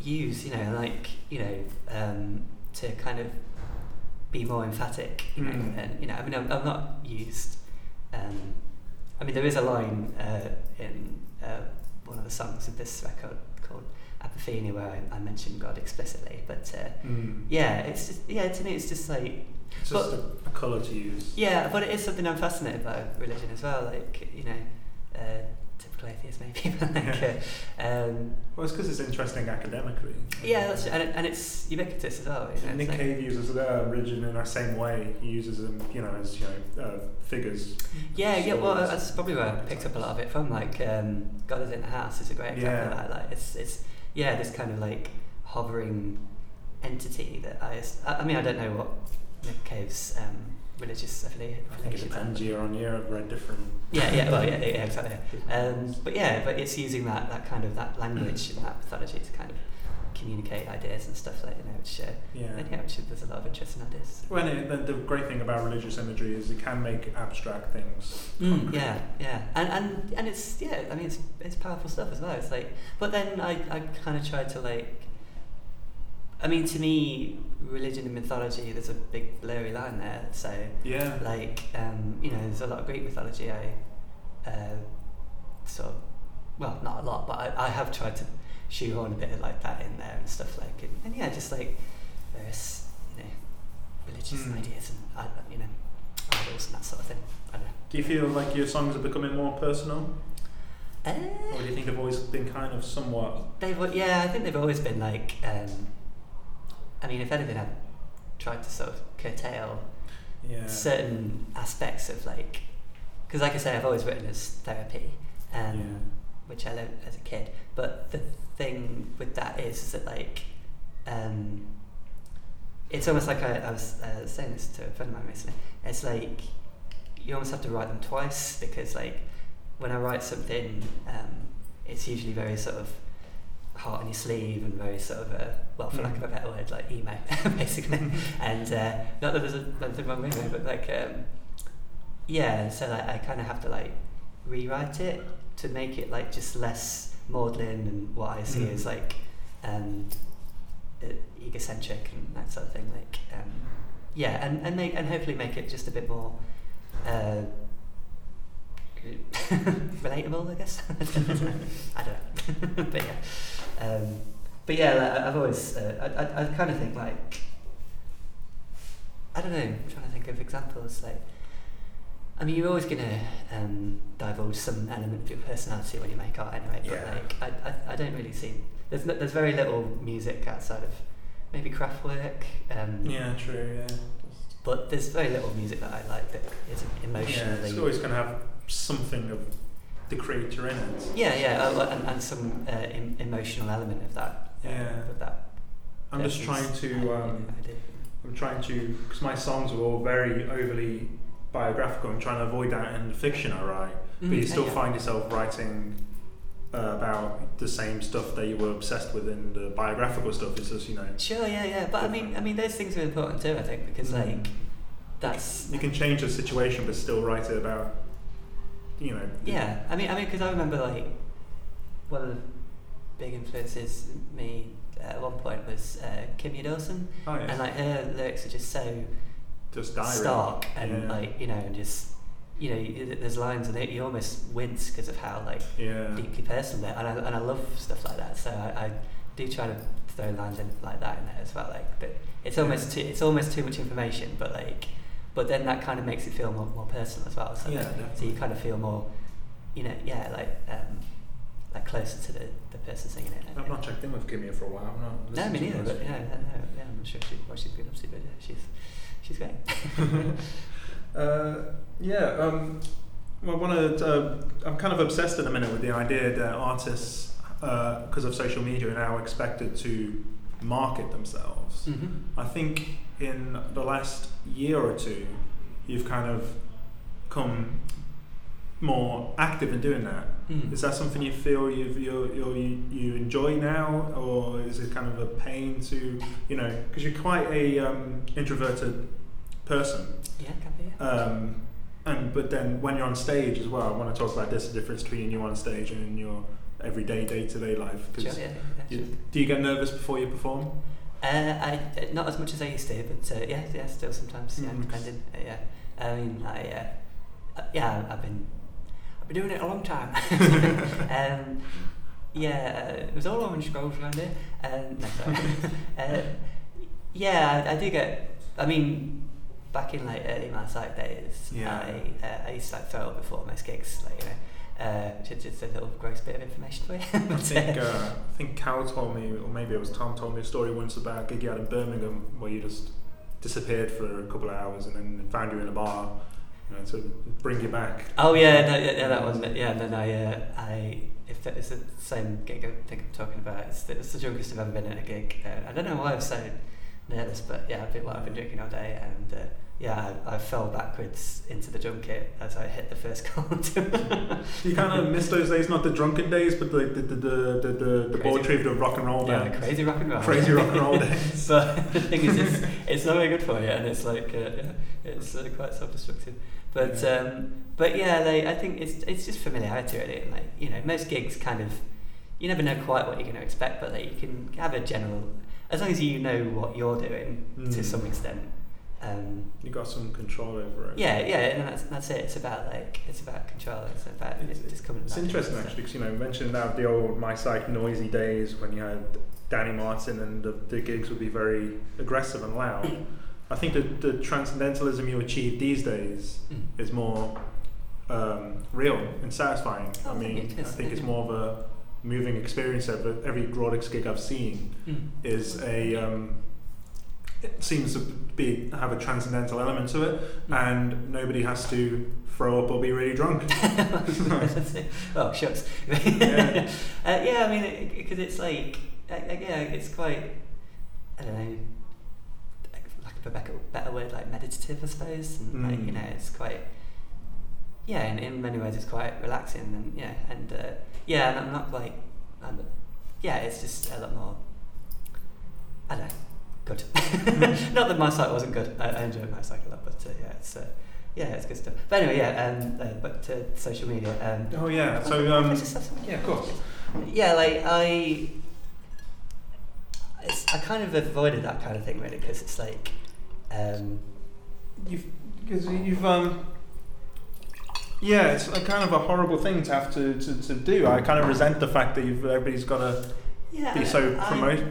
use, you know, like you know, um, to kind of be more emphatic, you know, Mm. and you know, I mean, I'm, I'm not used. Um, I mean, there is a line uh, in uh, one of the songs of this record Apophenia where I, I mention God explicitly, but uh, Mm. yeah, it's just yeah. To me, it's just like It's just But- a, a colour to use. yeah, but it is something I'm fascinated by religion as well. Like you know, uh, typical atheist maybe, *laughs* but like uh, um, Well, it's because it's interesting academically. yeah, that's and, it, and it's ubiquitous as well. You know, Nick it's like- Cave uses uh, religion in that same way. He uses them, you know, as you know, uh, figures. Yeah, yeah. Well, that's probably where I picked up a lot of it from. Like, um, God is in the house is a great example of that. Like, it's it's yeah, this kind of like hovering entity that I. I mean, I don't know what Nick Cave's um, religious affiliate. I think it depends year on year. I've read different. Yeah, yeah, well, yeah, *laughs* yeah, exactly. Um, but yeah, but it's using that, that kind of that language and that mythology to kind of communicate ideas and stuff like you know, which uh, yeah. and yeah, which there's a lot of interesting ideas. Well, it, the, the great thing about religious imagery is it can make abstract things. Mm, yeah, yeah, and and and it's yeah. I mean, it's it's powerful stuff as well. It's like, but then I I kind of tried to like, I mean, to me, religion and mythology, there's a big blurry line there. So, Yeah. like, um, you know, there's a lot of Greek mythology. I uh, sort of, well, not a lot, but I, I have tried to shoehorn a bit of like that in there and stuff like, and, and yeah, just like various, you know, religious Mm. ideas and uh, you know, idols and that sort of thing. I don't know. Do you feel like your songs are becoming more personal, Uh, or do you think they've always been kind of somewhat? They've yeah, I think they've always been like. Um, I mean, if anything, I've tried to sort of curtail Yeah. certain aspects of like, because like I say, I've always written as therapy, um, Yeah. which I learned as a kid. But the thing with that is, is that like, um, it's almost like I, I was uh, saying this to a friend of mine recently. It's like you almost have to write them twice because like when I write something, um, it's usually very sort of heart on your sleeve and very sort of uh, well, for lack of a better word, like emo, *laughs* basically. and uh, not that there's a, nothing wrong with it, but like um, yeah, so like I kind of have to like rewrite it to make it like just less maudlin and what I see Mm. as like um, uh, egocentric and that sort of thing. Like um, yeah, and and make and hopefully make it just a bit more. Uh, *laughs* relatable, I guess. *laughs* I don't know, *laughs* but yeah, um, but yeah, like, I've always, uh, I, I, I kind of think like, I don't know, I'm trying to think of examples. Like, I mean, you're always gonna um, divulge some element of your personality when you make art, anyway. But Yeah. like, I, I, I don't really see. There's no, there's very little music outside of maybe Kraftwerk. Um, Yeah, true. Yeah. But there's very little music that I like that is Yeah, emotionally. it's always going to have something of the creator in it. Yeah, yeah, uh, and, and some uh, em- emotional element of that. uh, Yeah. Of that. I'm just trying to. Um. I'm trying to, because my songs are all very overly biographical. I'm trying to avoid that in the fiction I write. but you Mm, still yeah. find yourself writing uh, about the same stuff that you were obsessed with in the biographical stuff. It's just you know. Sure, yeah, yeah, but I mean, I mean, those things are important too. I think because Mm. like that's You can change the situation, but still write it about. You know. yeah. I mean, I mean, because I remember like one of the big influences me at one point was uh, Kimya Dawson, Oh yeah. and like her lyrics are just so just diary. stark and Yeah. like you know, and just you know, there's lines in it you almost wince because of how like Yeah. deeply personal they and I, and I love stuff like that. So I, I do try to throw lines in like that in there as well. Like, but it's almost too, it's almost too much information, but like, but then that kind of makes it feel more, more personal as well. So, Yeah, so you kind of feel more, you know, yeah, like um, like closer to the, the person singing it. I've not checked in with Kimya for a while. I'm not No, me neither. her But yeah, no, yeah, I'm not sure she, what she's been up to, but yeah, she's she's great. *laughs* Uh, yeah, um, well, I want to. Uh, I'm kind of obsessed at the minute with the idea that artists, because of social media, are now expected to market themselves. mm-hmm. I think in the last year or two, you've kind of come more active in doing that. Mm. Is that something you feel you've, you're, you're, you you enjoy now, or is it kind of a pain to, you know, because you're quite a um, introverted person. Yeah, can be. Yeah. Um, and but then when you're on stage as well, I want to talk about this the difference between you on stage and your everyday day to day life. 'cause sure, yeah, yeah, you- sure. do you get nervous before you perform? Uh, I uh, not as much as I used to, but uh, yeah, yeah, still sometimes, yeah, Mm. depending. Uh, yeah, I mean, I uh, uh, yeah, I've been been doing it a long time. *laughs* um, yeah, uh, it was all orange groves around here. Um, *laughs* no, sorry. uh, yeah, I, I do get. I mean, back in like early my side days, Yeah. I uh, I used to like throw up before most gigs, like you know. Uh, just, just a little gross bit of information for you. *laughs* I think uh, uh, I think Cal told me, or maybe it was Tom told me a story once about a gig you had in Birmingham where you just disappeared for a couple of hours and then found you in a bar, you know, to bring you back. Oh yeah, no, yeah, yeah, that one. Yeah, and then I, uh, I, if that is the same gig I think I'm talking about, it's the, it's the drunkest I've ever been at a gig. Uh, I don't know why I'm so nervous, but yeah, I've been, well, I've been drinking all day, and uh, yeah, I, I fell backwards into the junket as I hit the first *laughs* chord. You kind of miss those days, not the drunken days, but the the the the the, the, the Crazy. poetry of the rock and roll yeah, crazy rock and roll. Crazy rock and roll *laughs* days. but the thing is, it's, it's not very good for you, and it's like uh, yeah, it's uh, quite self-destructive. But Yeah. um, but yeah, like, I think it's it's just familiarity really, and like you know, most gigs kind of you never know quite what you're going to expect, but like you can have a general as long as you know what you're doing to Mm. some extent. Um, You got some control over it. yeah, yeah, and that's that's it. It's about like it's about control. It's about It's- it's, just coming. It's back to interesting actually because you know mentioning now the old My Psych noisy days when you had Danny Martin and the, the gigs would be very aggressive and loud. *clears throat* I think that the transcendentalism you achieve these days Mm. is more um, real and satisfying. I thank mean. I think it's *laughs* more of a moving experience. Every Grawlix gig I've seen Mm. is a um, it seems to be have a transcendental element to it, Mm. and nobody has to throw up or be really drunk. *laughs* oh shucks. Yeah. *laughs* uh, yeah, I mean, because it's like, uh, uh, yeah, it's quite, I don't know, like a better, word, like meditative, I suppose. And like, you Mm. know, it's quite, yeah, in, in many ways, it's quite relaxing, and yeah, and uh, yeah, and I'm not like, I'm, yeah, it's just a lot more. I don't know. Good. *laughs* not that my site wasn't good. I, I enjoyed my site a lot, but uh, yeah, it's uh, yeah, it's good stuff. But anyway, yeah, um, uh, but to social media. Um, Oh yeah. So um, just have something? yeah, of course. Yeah, like I, it's, I kind of avoided that kind of thing really because it's like, um, You've because you've um. Yeah, it's a kind of a horrible thing to have to, to, to do. I kind of resent the fact that you've everybody's got to yeah, be so I- promote.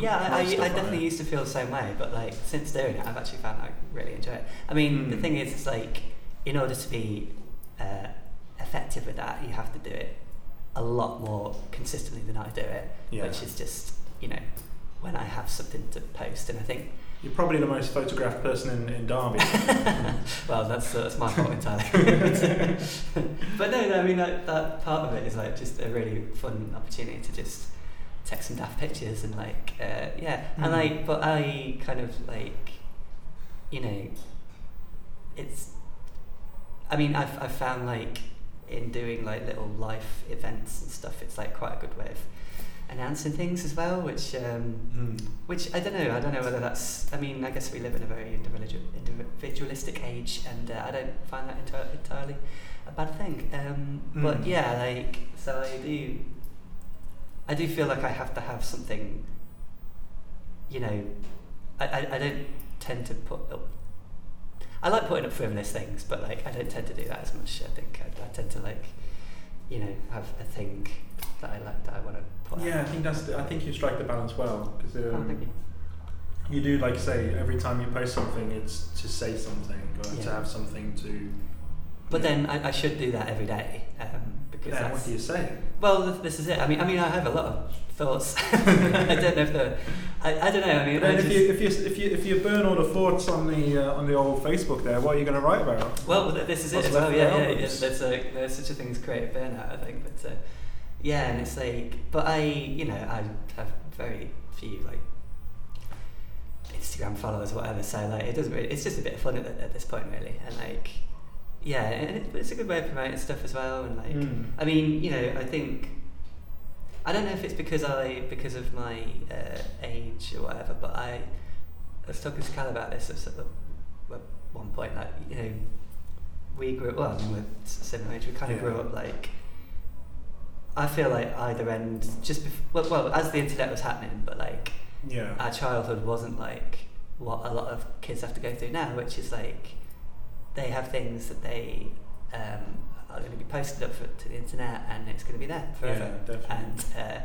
Yeah, I, I, I definitely it. used to feel the same way, but like since doing it, I've actually found I really enjoy it. I mean, the Mm. thing is, it's like in order to be uh, effective with that, you have to do it a lot more consistently than I do it, Yeah. which is just you know when I have something to post, and I think You're probably the most photographed person in, in Derby. *laughs* well, that's that's my fault entirely. *laughs* but no, no, I mean that, that part of it is like just a really fun opportunity to just take some daft pictures and like uh, yeah, and Mhm. like but I kind of like you know it's I mean I've I've found like in doing like little life events and stuff, it's like quite a good way of announcing things as well, which um, Mm. which I don't know. I don't know whether that's. I mean, I guess we live in a very individual, individualistic age, and uh, I don't find that enti- entirely a bad thing. Um, But Mm. yeah, like so, I do. I do feel like I have to have something. You know, I, I, I don't tend to put up. I like putting up frivolous things, but like I don't tend to do that as much. I think I, I tend to like, you know, have a thing that I like that I want to put. out. Yeah, I think that's. The, I think you strike the balance well because Oh, um, you. you do like say every time you post something, it's to say something or to have something to. But yeah. then I, I should do that every day um, because Then that's, what do you say? well, th- this is it. I mean, I mean, I have a lot of thoughts. *laughs* I don't know if the, I, I don't know. I mean, I if you if you if you if you burn all the thoughts on the uh, on the old Facebook there, what are you going to write about? well, th- this is it What's as well. for Yeah, yeah. there's a there's such a thing as creative burnout, I think. But uh, yeah, and it's like, but I, you know, I have very few like Instagram followers or whatever. So like, it doesn't. Really, it's just a bit of fun at, at this point, really. And like, yeah, and it, it's a good way of promoting stuff as well. And like. Mm. I mean, you know, I think I don't know if it's because I because of my uh, age or whatever, but I, I was talking to Cal about this at, at one point. Like, you know, we grew up. Well, I mean, we're similar age. We kind of Yeah. grew up like. I feel like either end just bef- well, well as the internet was happening, but like Yeah. our childhood wasn't like what a lot of kids have to go through now, which is like they have things that they um, are going to be posted up for, to the internet, and it's going to be there forever. Yeah, definitely. And uh,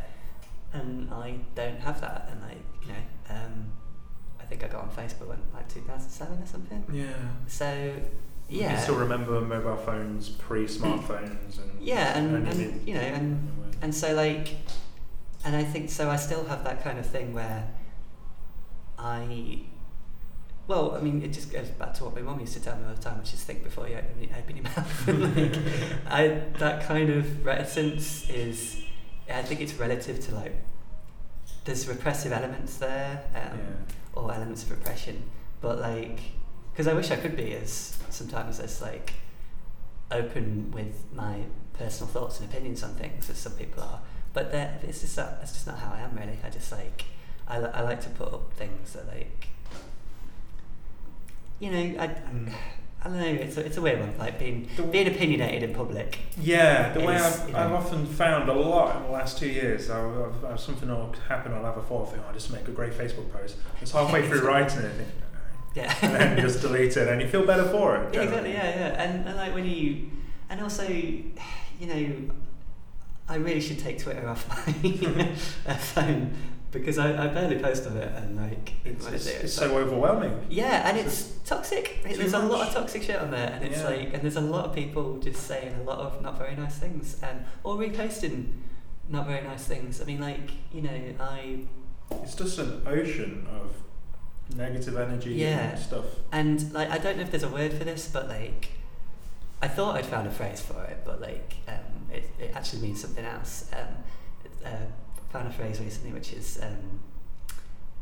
and I don't have that, and I you know um, I think I got on Facebook when like 2007 or something. yeah. So yeah, can still remember mobile phones pre-smartphones and yeah, and, and you know and and so like and I think so I still have that kind of thing where I well I mean it just goes back to what my mum used to tell me all the time which is think before you open, your- open your mouth. *laughs* Like I that kind of reticence is I think it's relative to like there's repressive elements there um, yeah. or elements of repression but like because I wish I could be as sometimes as like open with my personal thoughts and opinions on things as some people are but that it's just that, that's just not how I am really I just like I, I like to put up things that like you know I Mm. I don't know. It's a, it's a weird one. Like being The- being opinionated in public. Yeah, the way I've, you know- I've often found a lot in the last two years, I've, I've, I've, something will happen, I'll have a thought, think, oh, I'll just make a great Facebook post. It's halfway *laughs* through writing it, Yeah. and then just delete it, and you feel better for it. Yeah, generally. exactly. Yeah, yeah. And, and like when you, and also, you know, I really should take Twitter off my *laughs* phone because I, I barely post on it and like It's, it's, it? it's like- so overwhelming. yeah, and it's it's toxic. There's a lot of toxic shit on there, and it's Yeah. like, and there's a lot of people just saying a lot of not very nice things, and or reposting not very nice things. I mean, like you know, I It's just an ocean of negative energy Yeah. and stuff. And like I don't know if there's a word for this, but like I thought I'd found a phrase for it, but like um, it, it actually means something else. Um, uh, found a phrase recently which is um,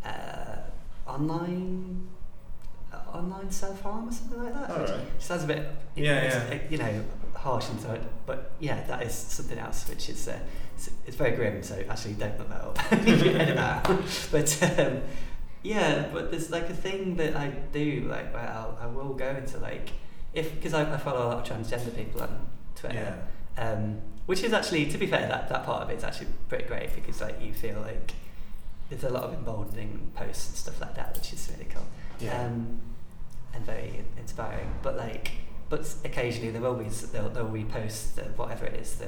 uh, online uh, online self harm or something like that. which Alright. sounds a bit Yeah, yeah. you know harsh and so, but yeah, that is something else which is uh, it's, it's very grim. So actually, don't look that up. Edit that out. But um, yeah, but there's like a thing that I do, like where I'll, I will go into like if because I, I follow a lot of transgender people on Twitter, Yeah. um, which is actually to be fair that that part of it is actually pretty great because like you feel like there's a lot of emboldening posts and stuff like that, which is really cool Yeah. um, and very inspiring. But like, but occasionally there will be they'll, they'll repost the, whatever it is the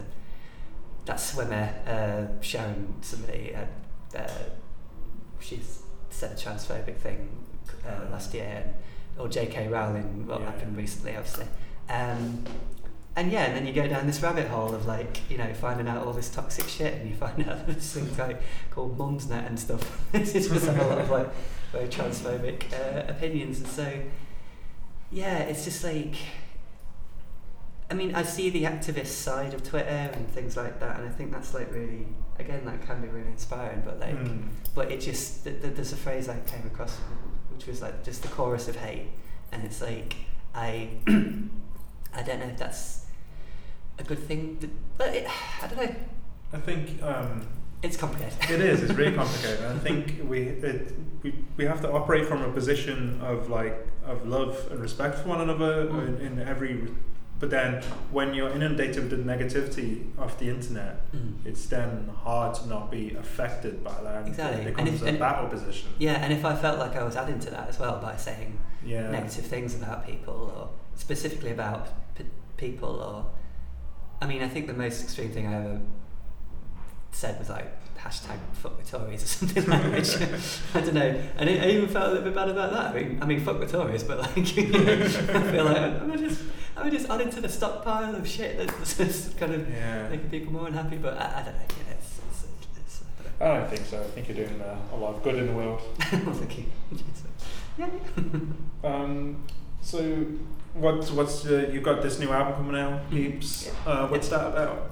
that swimmer uh, showing somebody uh, uh, she's said a transphobic thing uh, Oh. last year, and, or J.K. Rowling what Yeah. happened recently, obviously. Um, and yeah, and then you go down this rabbit hole of like, you know, finding out all this toxic shit, and you find *laughs* out this thing like called Mumsnet and stuff. *laughs* it's just have a lot of like very transphobic uh, opinions, and so yeah, it's just like. I mean, I see the activist side of Twitter and things like that, and I think that's like really, again, that can be really inspiring. But like, Mm. but it just th- th- there's a phrase I came across which was like just the chorus of hate, and it's like I *clears throat* I don't know if that's a good thing, to, but it, I don't know. I think um, It's complicated. it is. It's really *laughs* complicated. I think we it, we we have to operate from a position of like of love and respect for one another Mm. in, in every. But then, when you're inundated with the negativity of the internet, Mm. it's then hard to not be affected by that. and Exactly. It And becomes if- a and- battle position. Yeah, and if I felt like I was adding to that as well by saying Yeah. negative things about people or specifically about p- people or I mean I think the most extreme thing I ever said was like hashtag fuck the Tories or something like that which *laughs* I don't know and I, I even felt a little bit bad about that I mean, I mean fuck the Tories but like you *laughs* know, I feel like I'm just I'm just adding to the stockpile of shit that's just kind of Yeah. making people more unhappy but I, I don't know know, it's, it's, it's, I I don't think so. I think you're doing uh, a lot of good in the world. don't. *laughs* Thank you. Yeah. Um, so, what's what's uh, you got this new album coming out, Peeps? Uh, what's that about?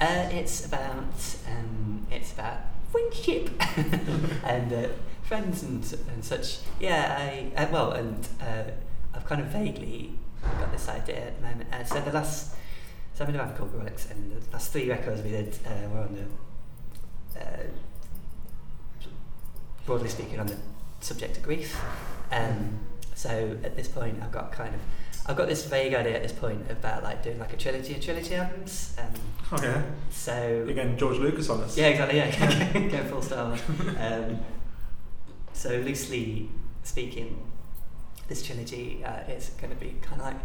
Uh, it's about um, it's about friendship *laughs* and uh, friends and and such. Yeah, I uh, well, and uh, I've kind of vaguely got this idea at the moment. Uh, so the last, so I'm in a Relics, and the last three records we did uh, were on the, uh, broadly speaking, on the subject of grief. Um, so at this point, I've got kind of, I've got this vague idea at this point about like doing like a trilogy of trilogy albums. Um, yeah, so you're George Lucas on us. yeah, exactly. Yeah, *laughs* *laughs* going full Star Um, so loosely speaking, this trilogy uh, is going to be kind of like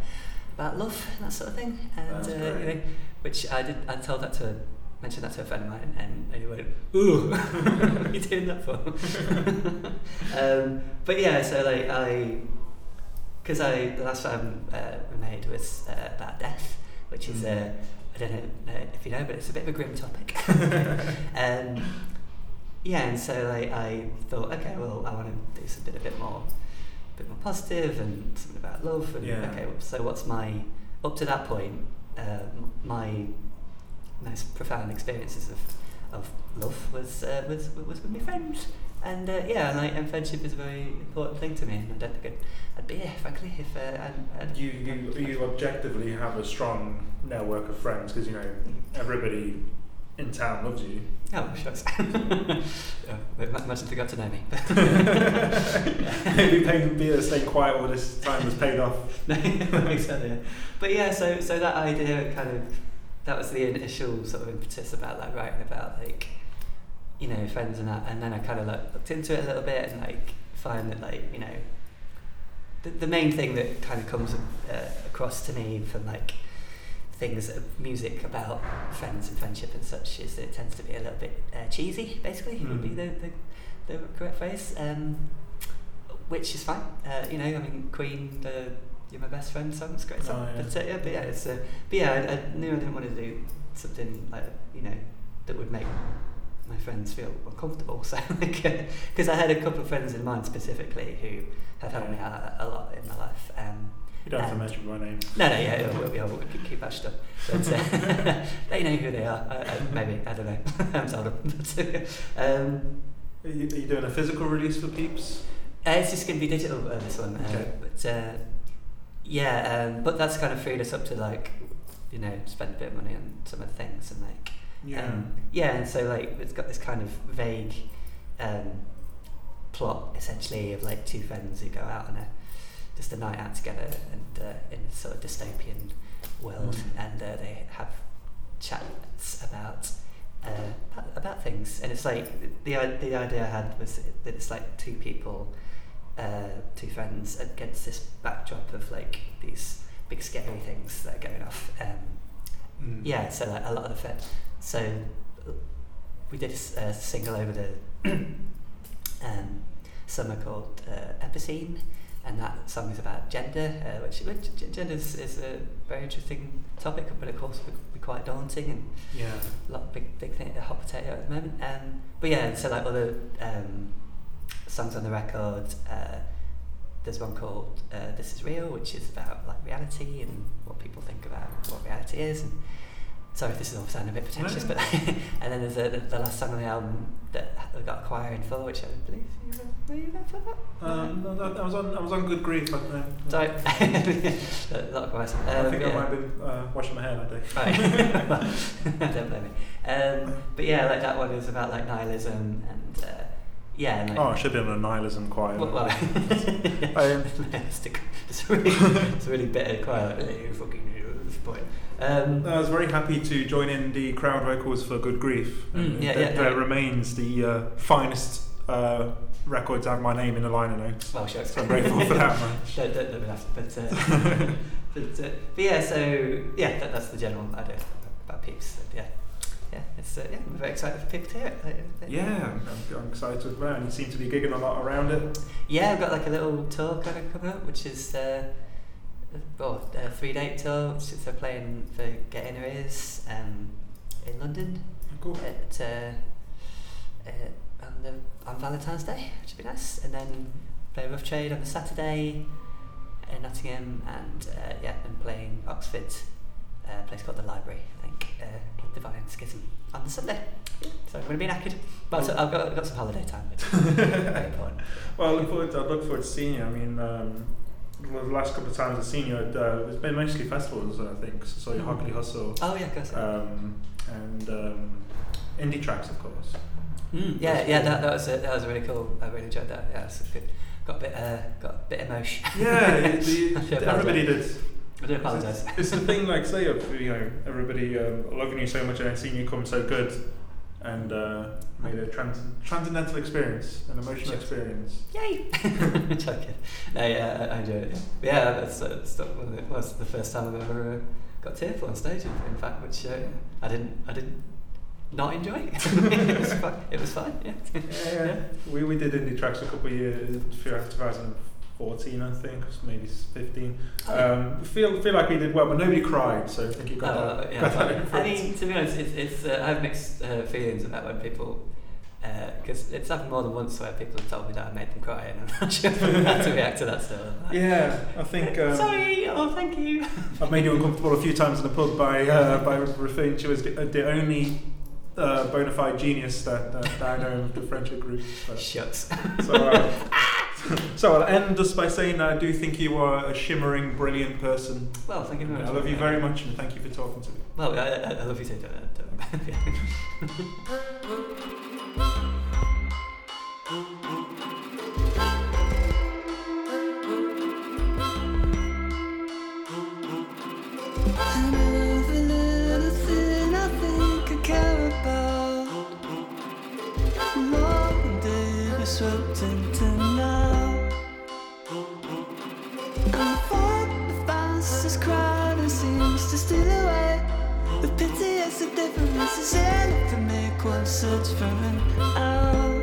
about love and that sort of thing, and uh, you know, which I did. I told that to mentioned that to a friend of mine, and he went, "Ooh, *laughs* what are you doing that for?" um, but yeah, so like I, because I the last film uh, we made was uh, about death, which is Mm. uh, I don't know uh, if you know, but it's a bit of a grim topic. *laughs* um, yeah, and so like I thought, okay, well, I want to do something a bit more, a bit more positive and something about love. And Yeah. okay, so what's my up to that point? Uh, my most profound experiences of, of love was uh, was was with my friends. And uh, yeah, and, like, and friendship is a very important thing to me. And I don't think I'd, I'd be here, frankly, if uh, I'd, I'd You, you you objectively have a strong network of friends because you know everybody in town loves you. Oh, shucks. *laughs* yeah, must have got to know me. *laughs* Maybe paying beer, staying quiet all this time has paid off. *laughs* No, exactly. yeah. But yeah, so so that idea kind of that was the initial sort of impetus about like writing about like you know friends and that, and then I kind of like looked into it a little bit and like find that like you know the, the main thing that kind of comes uh, across to me from like things of music about friends and friendship and such is that it tends to be a little bit uh, cheesy basically would be Mm. the, the, the correct phrase um, which is fine uh, you know I mean Queen the You're My Best Friend song's a great song Oh, yeah. but, uh, yeah, but yeah it's uh, but yeah I, I knew I didn't want to do something like you know that would make my friends feel uncomfortable *laughs* so like because I had a couple of friends in mind specifically who have helped me out a, lot in my life um, You don't have to mention my name. no, no, yeah, we'll, we'll keep, keep that stuff. But uh, *laughs* *laughs* they know who they are. I, I, maybe I don't know. I haven't told them. But, um, Are you, are you doing a physical release for peeps? uh, it's just going to be digital uh, this one. Uh, Okay. But uh, yeah, um, but that's kind of freed us up to like, you know, spend a bit of money on some of the things and like, um, yeah, and so like it's got this kind of vague um, plot essentially of like two friends who go out on a just a night out together and uh, in a sort of dystopian world, Mm. and uh, they have chats about uh, about, about things, and it's like the the idea I had was that it's like two people, uh, two friends against this backdrop of like these big scary things that are going off. Um, Mm. yeah, so like a lot of the. So we did a single over the *clears throat* um, summer called uh, Epicene, and that song is about gender, uh, which, which gender is, is a very interesting topic, but of course would be quite daunting and Yeah. a lot big big thing, a hot potato at the moment. Um, but yeah, so like other um, songs on the record. Uh, there's one called uh, "This Is Real," which is about like reality and what people think about what reality is. And sorry if this is all sounding a bit pretentious, but *laughs* and then there's a, the, the last song on the album that I got a choir in for, which I believe you were, were you there for that? Um, no, no, I was on. I was on good grief. But, uh, *laughs* Sorry, a lot of choirs. I Um, think I might have been uh, washing my hair that day. Right. *laughs* Don't blame me. Um, but yeah, like that one is about like nihilism and uh, yeah. Like, Oh, I should be on a nihilism choir. well, well, I- it's, a, it's, a really, it's a really bitter choir. Like, fucking idiot at this point. Um, I was very happy to join in the crowd vocals for Good Grief. Mm, yeah, that, yeah, that yeah. remains the uh, finest uh, record to have my name in the liner notes. well, sure. So I'm grateful for that, man. *laughs* don't, don't, don't be laughed, but, uh, *laughs* but, uh, but yeah, so yeah, that, that's the general idea about peeps. Yeah, yeah, it's uh, yeah, I'm very excited for people to hear it. Uh, uh, Yeah, I'm, I'm excited as well. And you seem to be gigging a lot around it. Yeah, I've got like a little tour kind of coming up, which is uh, well, a three date tour, is they're playing for Get Ears um, in London Cool. at uh, uh, on, the, on Valentine's Day, which would be nice, and then play Rough Trade on the Saturday in Nottingham, and uh, yeah, and playing Oxford, uh, a place called the Library, I think, uh, with Divine Schism on the Sunday. Yeah, so I'm going to be knackered. But so I've got, I've got some holiday time, *laughs* very important. Well, I look forward to, I look forward to seeing you. I mean, um, the last couple of times I've seen you, at, uh, it's been mostly festivals, I think. So, Mm. Hockley Hustle Oh yeah, of course. um, and um, Indietracks, of course. Mm, yeah, yeah, that, that was a, that was really cool. I really enjoyed that. Yeah, it's good. Got a bit uh, got a bit emotion. Yeah, *laughs* the, everybody did. I do apologise. It's, it's the thing, like, say, of you know, everybody um, loving you so much and seeing you come so good, and uh, made a trans- transcendental experience, an emotional experience. Yay! *laughs* *laughs* Joking. No, yeah, I, I enjoyed it. Yeah, yeah that's, that's not one of the, it's the first time I've ever uh, got tearful on stage. In, fact, which uh, I didn't, I didn't not enjoy. *laughs* it was fun. It was fun. Yeah. Yeah, yeah. We, we did Indietracks a couple of years, throughout 2014, I think, or maybe 15. Oh. Um, feel feel like we did well, but nobody cried, so I think you got Oh, that. yeah, got that I mean, to be honest, it's, it's uh, I have mixed uh, feelings about when people, because it's happened more than once where people have told me that I made them cry, and I'm not *laughs* sure how to react to that still. Yeah, I think um, Sorry, oh, thank you. *laughs* I've made you uncomfortable a few times in the pub by uh, by referring to you as the, uh, the only uh, bona fide genius that, that, that I know of the friendship group. So, Shucks. so, uh, *laughs* so I'll end just by saying that I do think you are a shimmering, brilliant person. Well, thank you very much. I love you very much and thank you for talking to me. Well, I, I, I love you too. Don't, *laughs* don't, swept into the difference is enough to make one search for an out.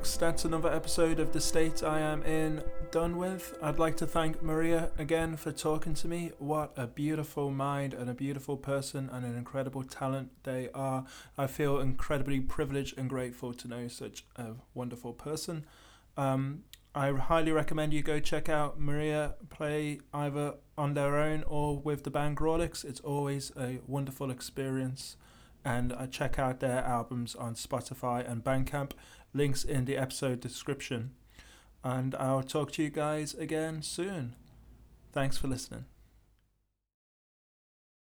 Folks? That's another episode of The State I Am In done with. I'd like to thank Maria again for talking to me. What a beautiful mind and a beautiful person and an incredible talent they are. I feel incredibly privileged and grateful to know such a wonderful person. Um, I highly recommend you go check out Maria play either on their own or with the band Grawlix. It's always a wonderful experience and uh, check out their albums on Spotify and Bandcamp. Links in the episode description. And I'll talk to you guys again soon. Thanks for listening.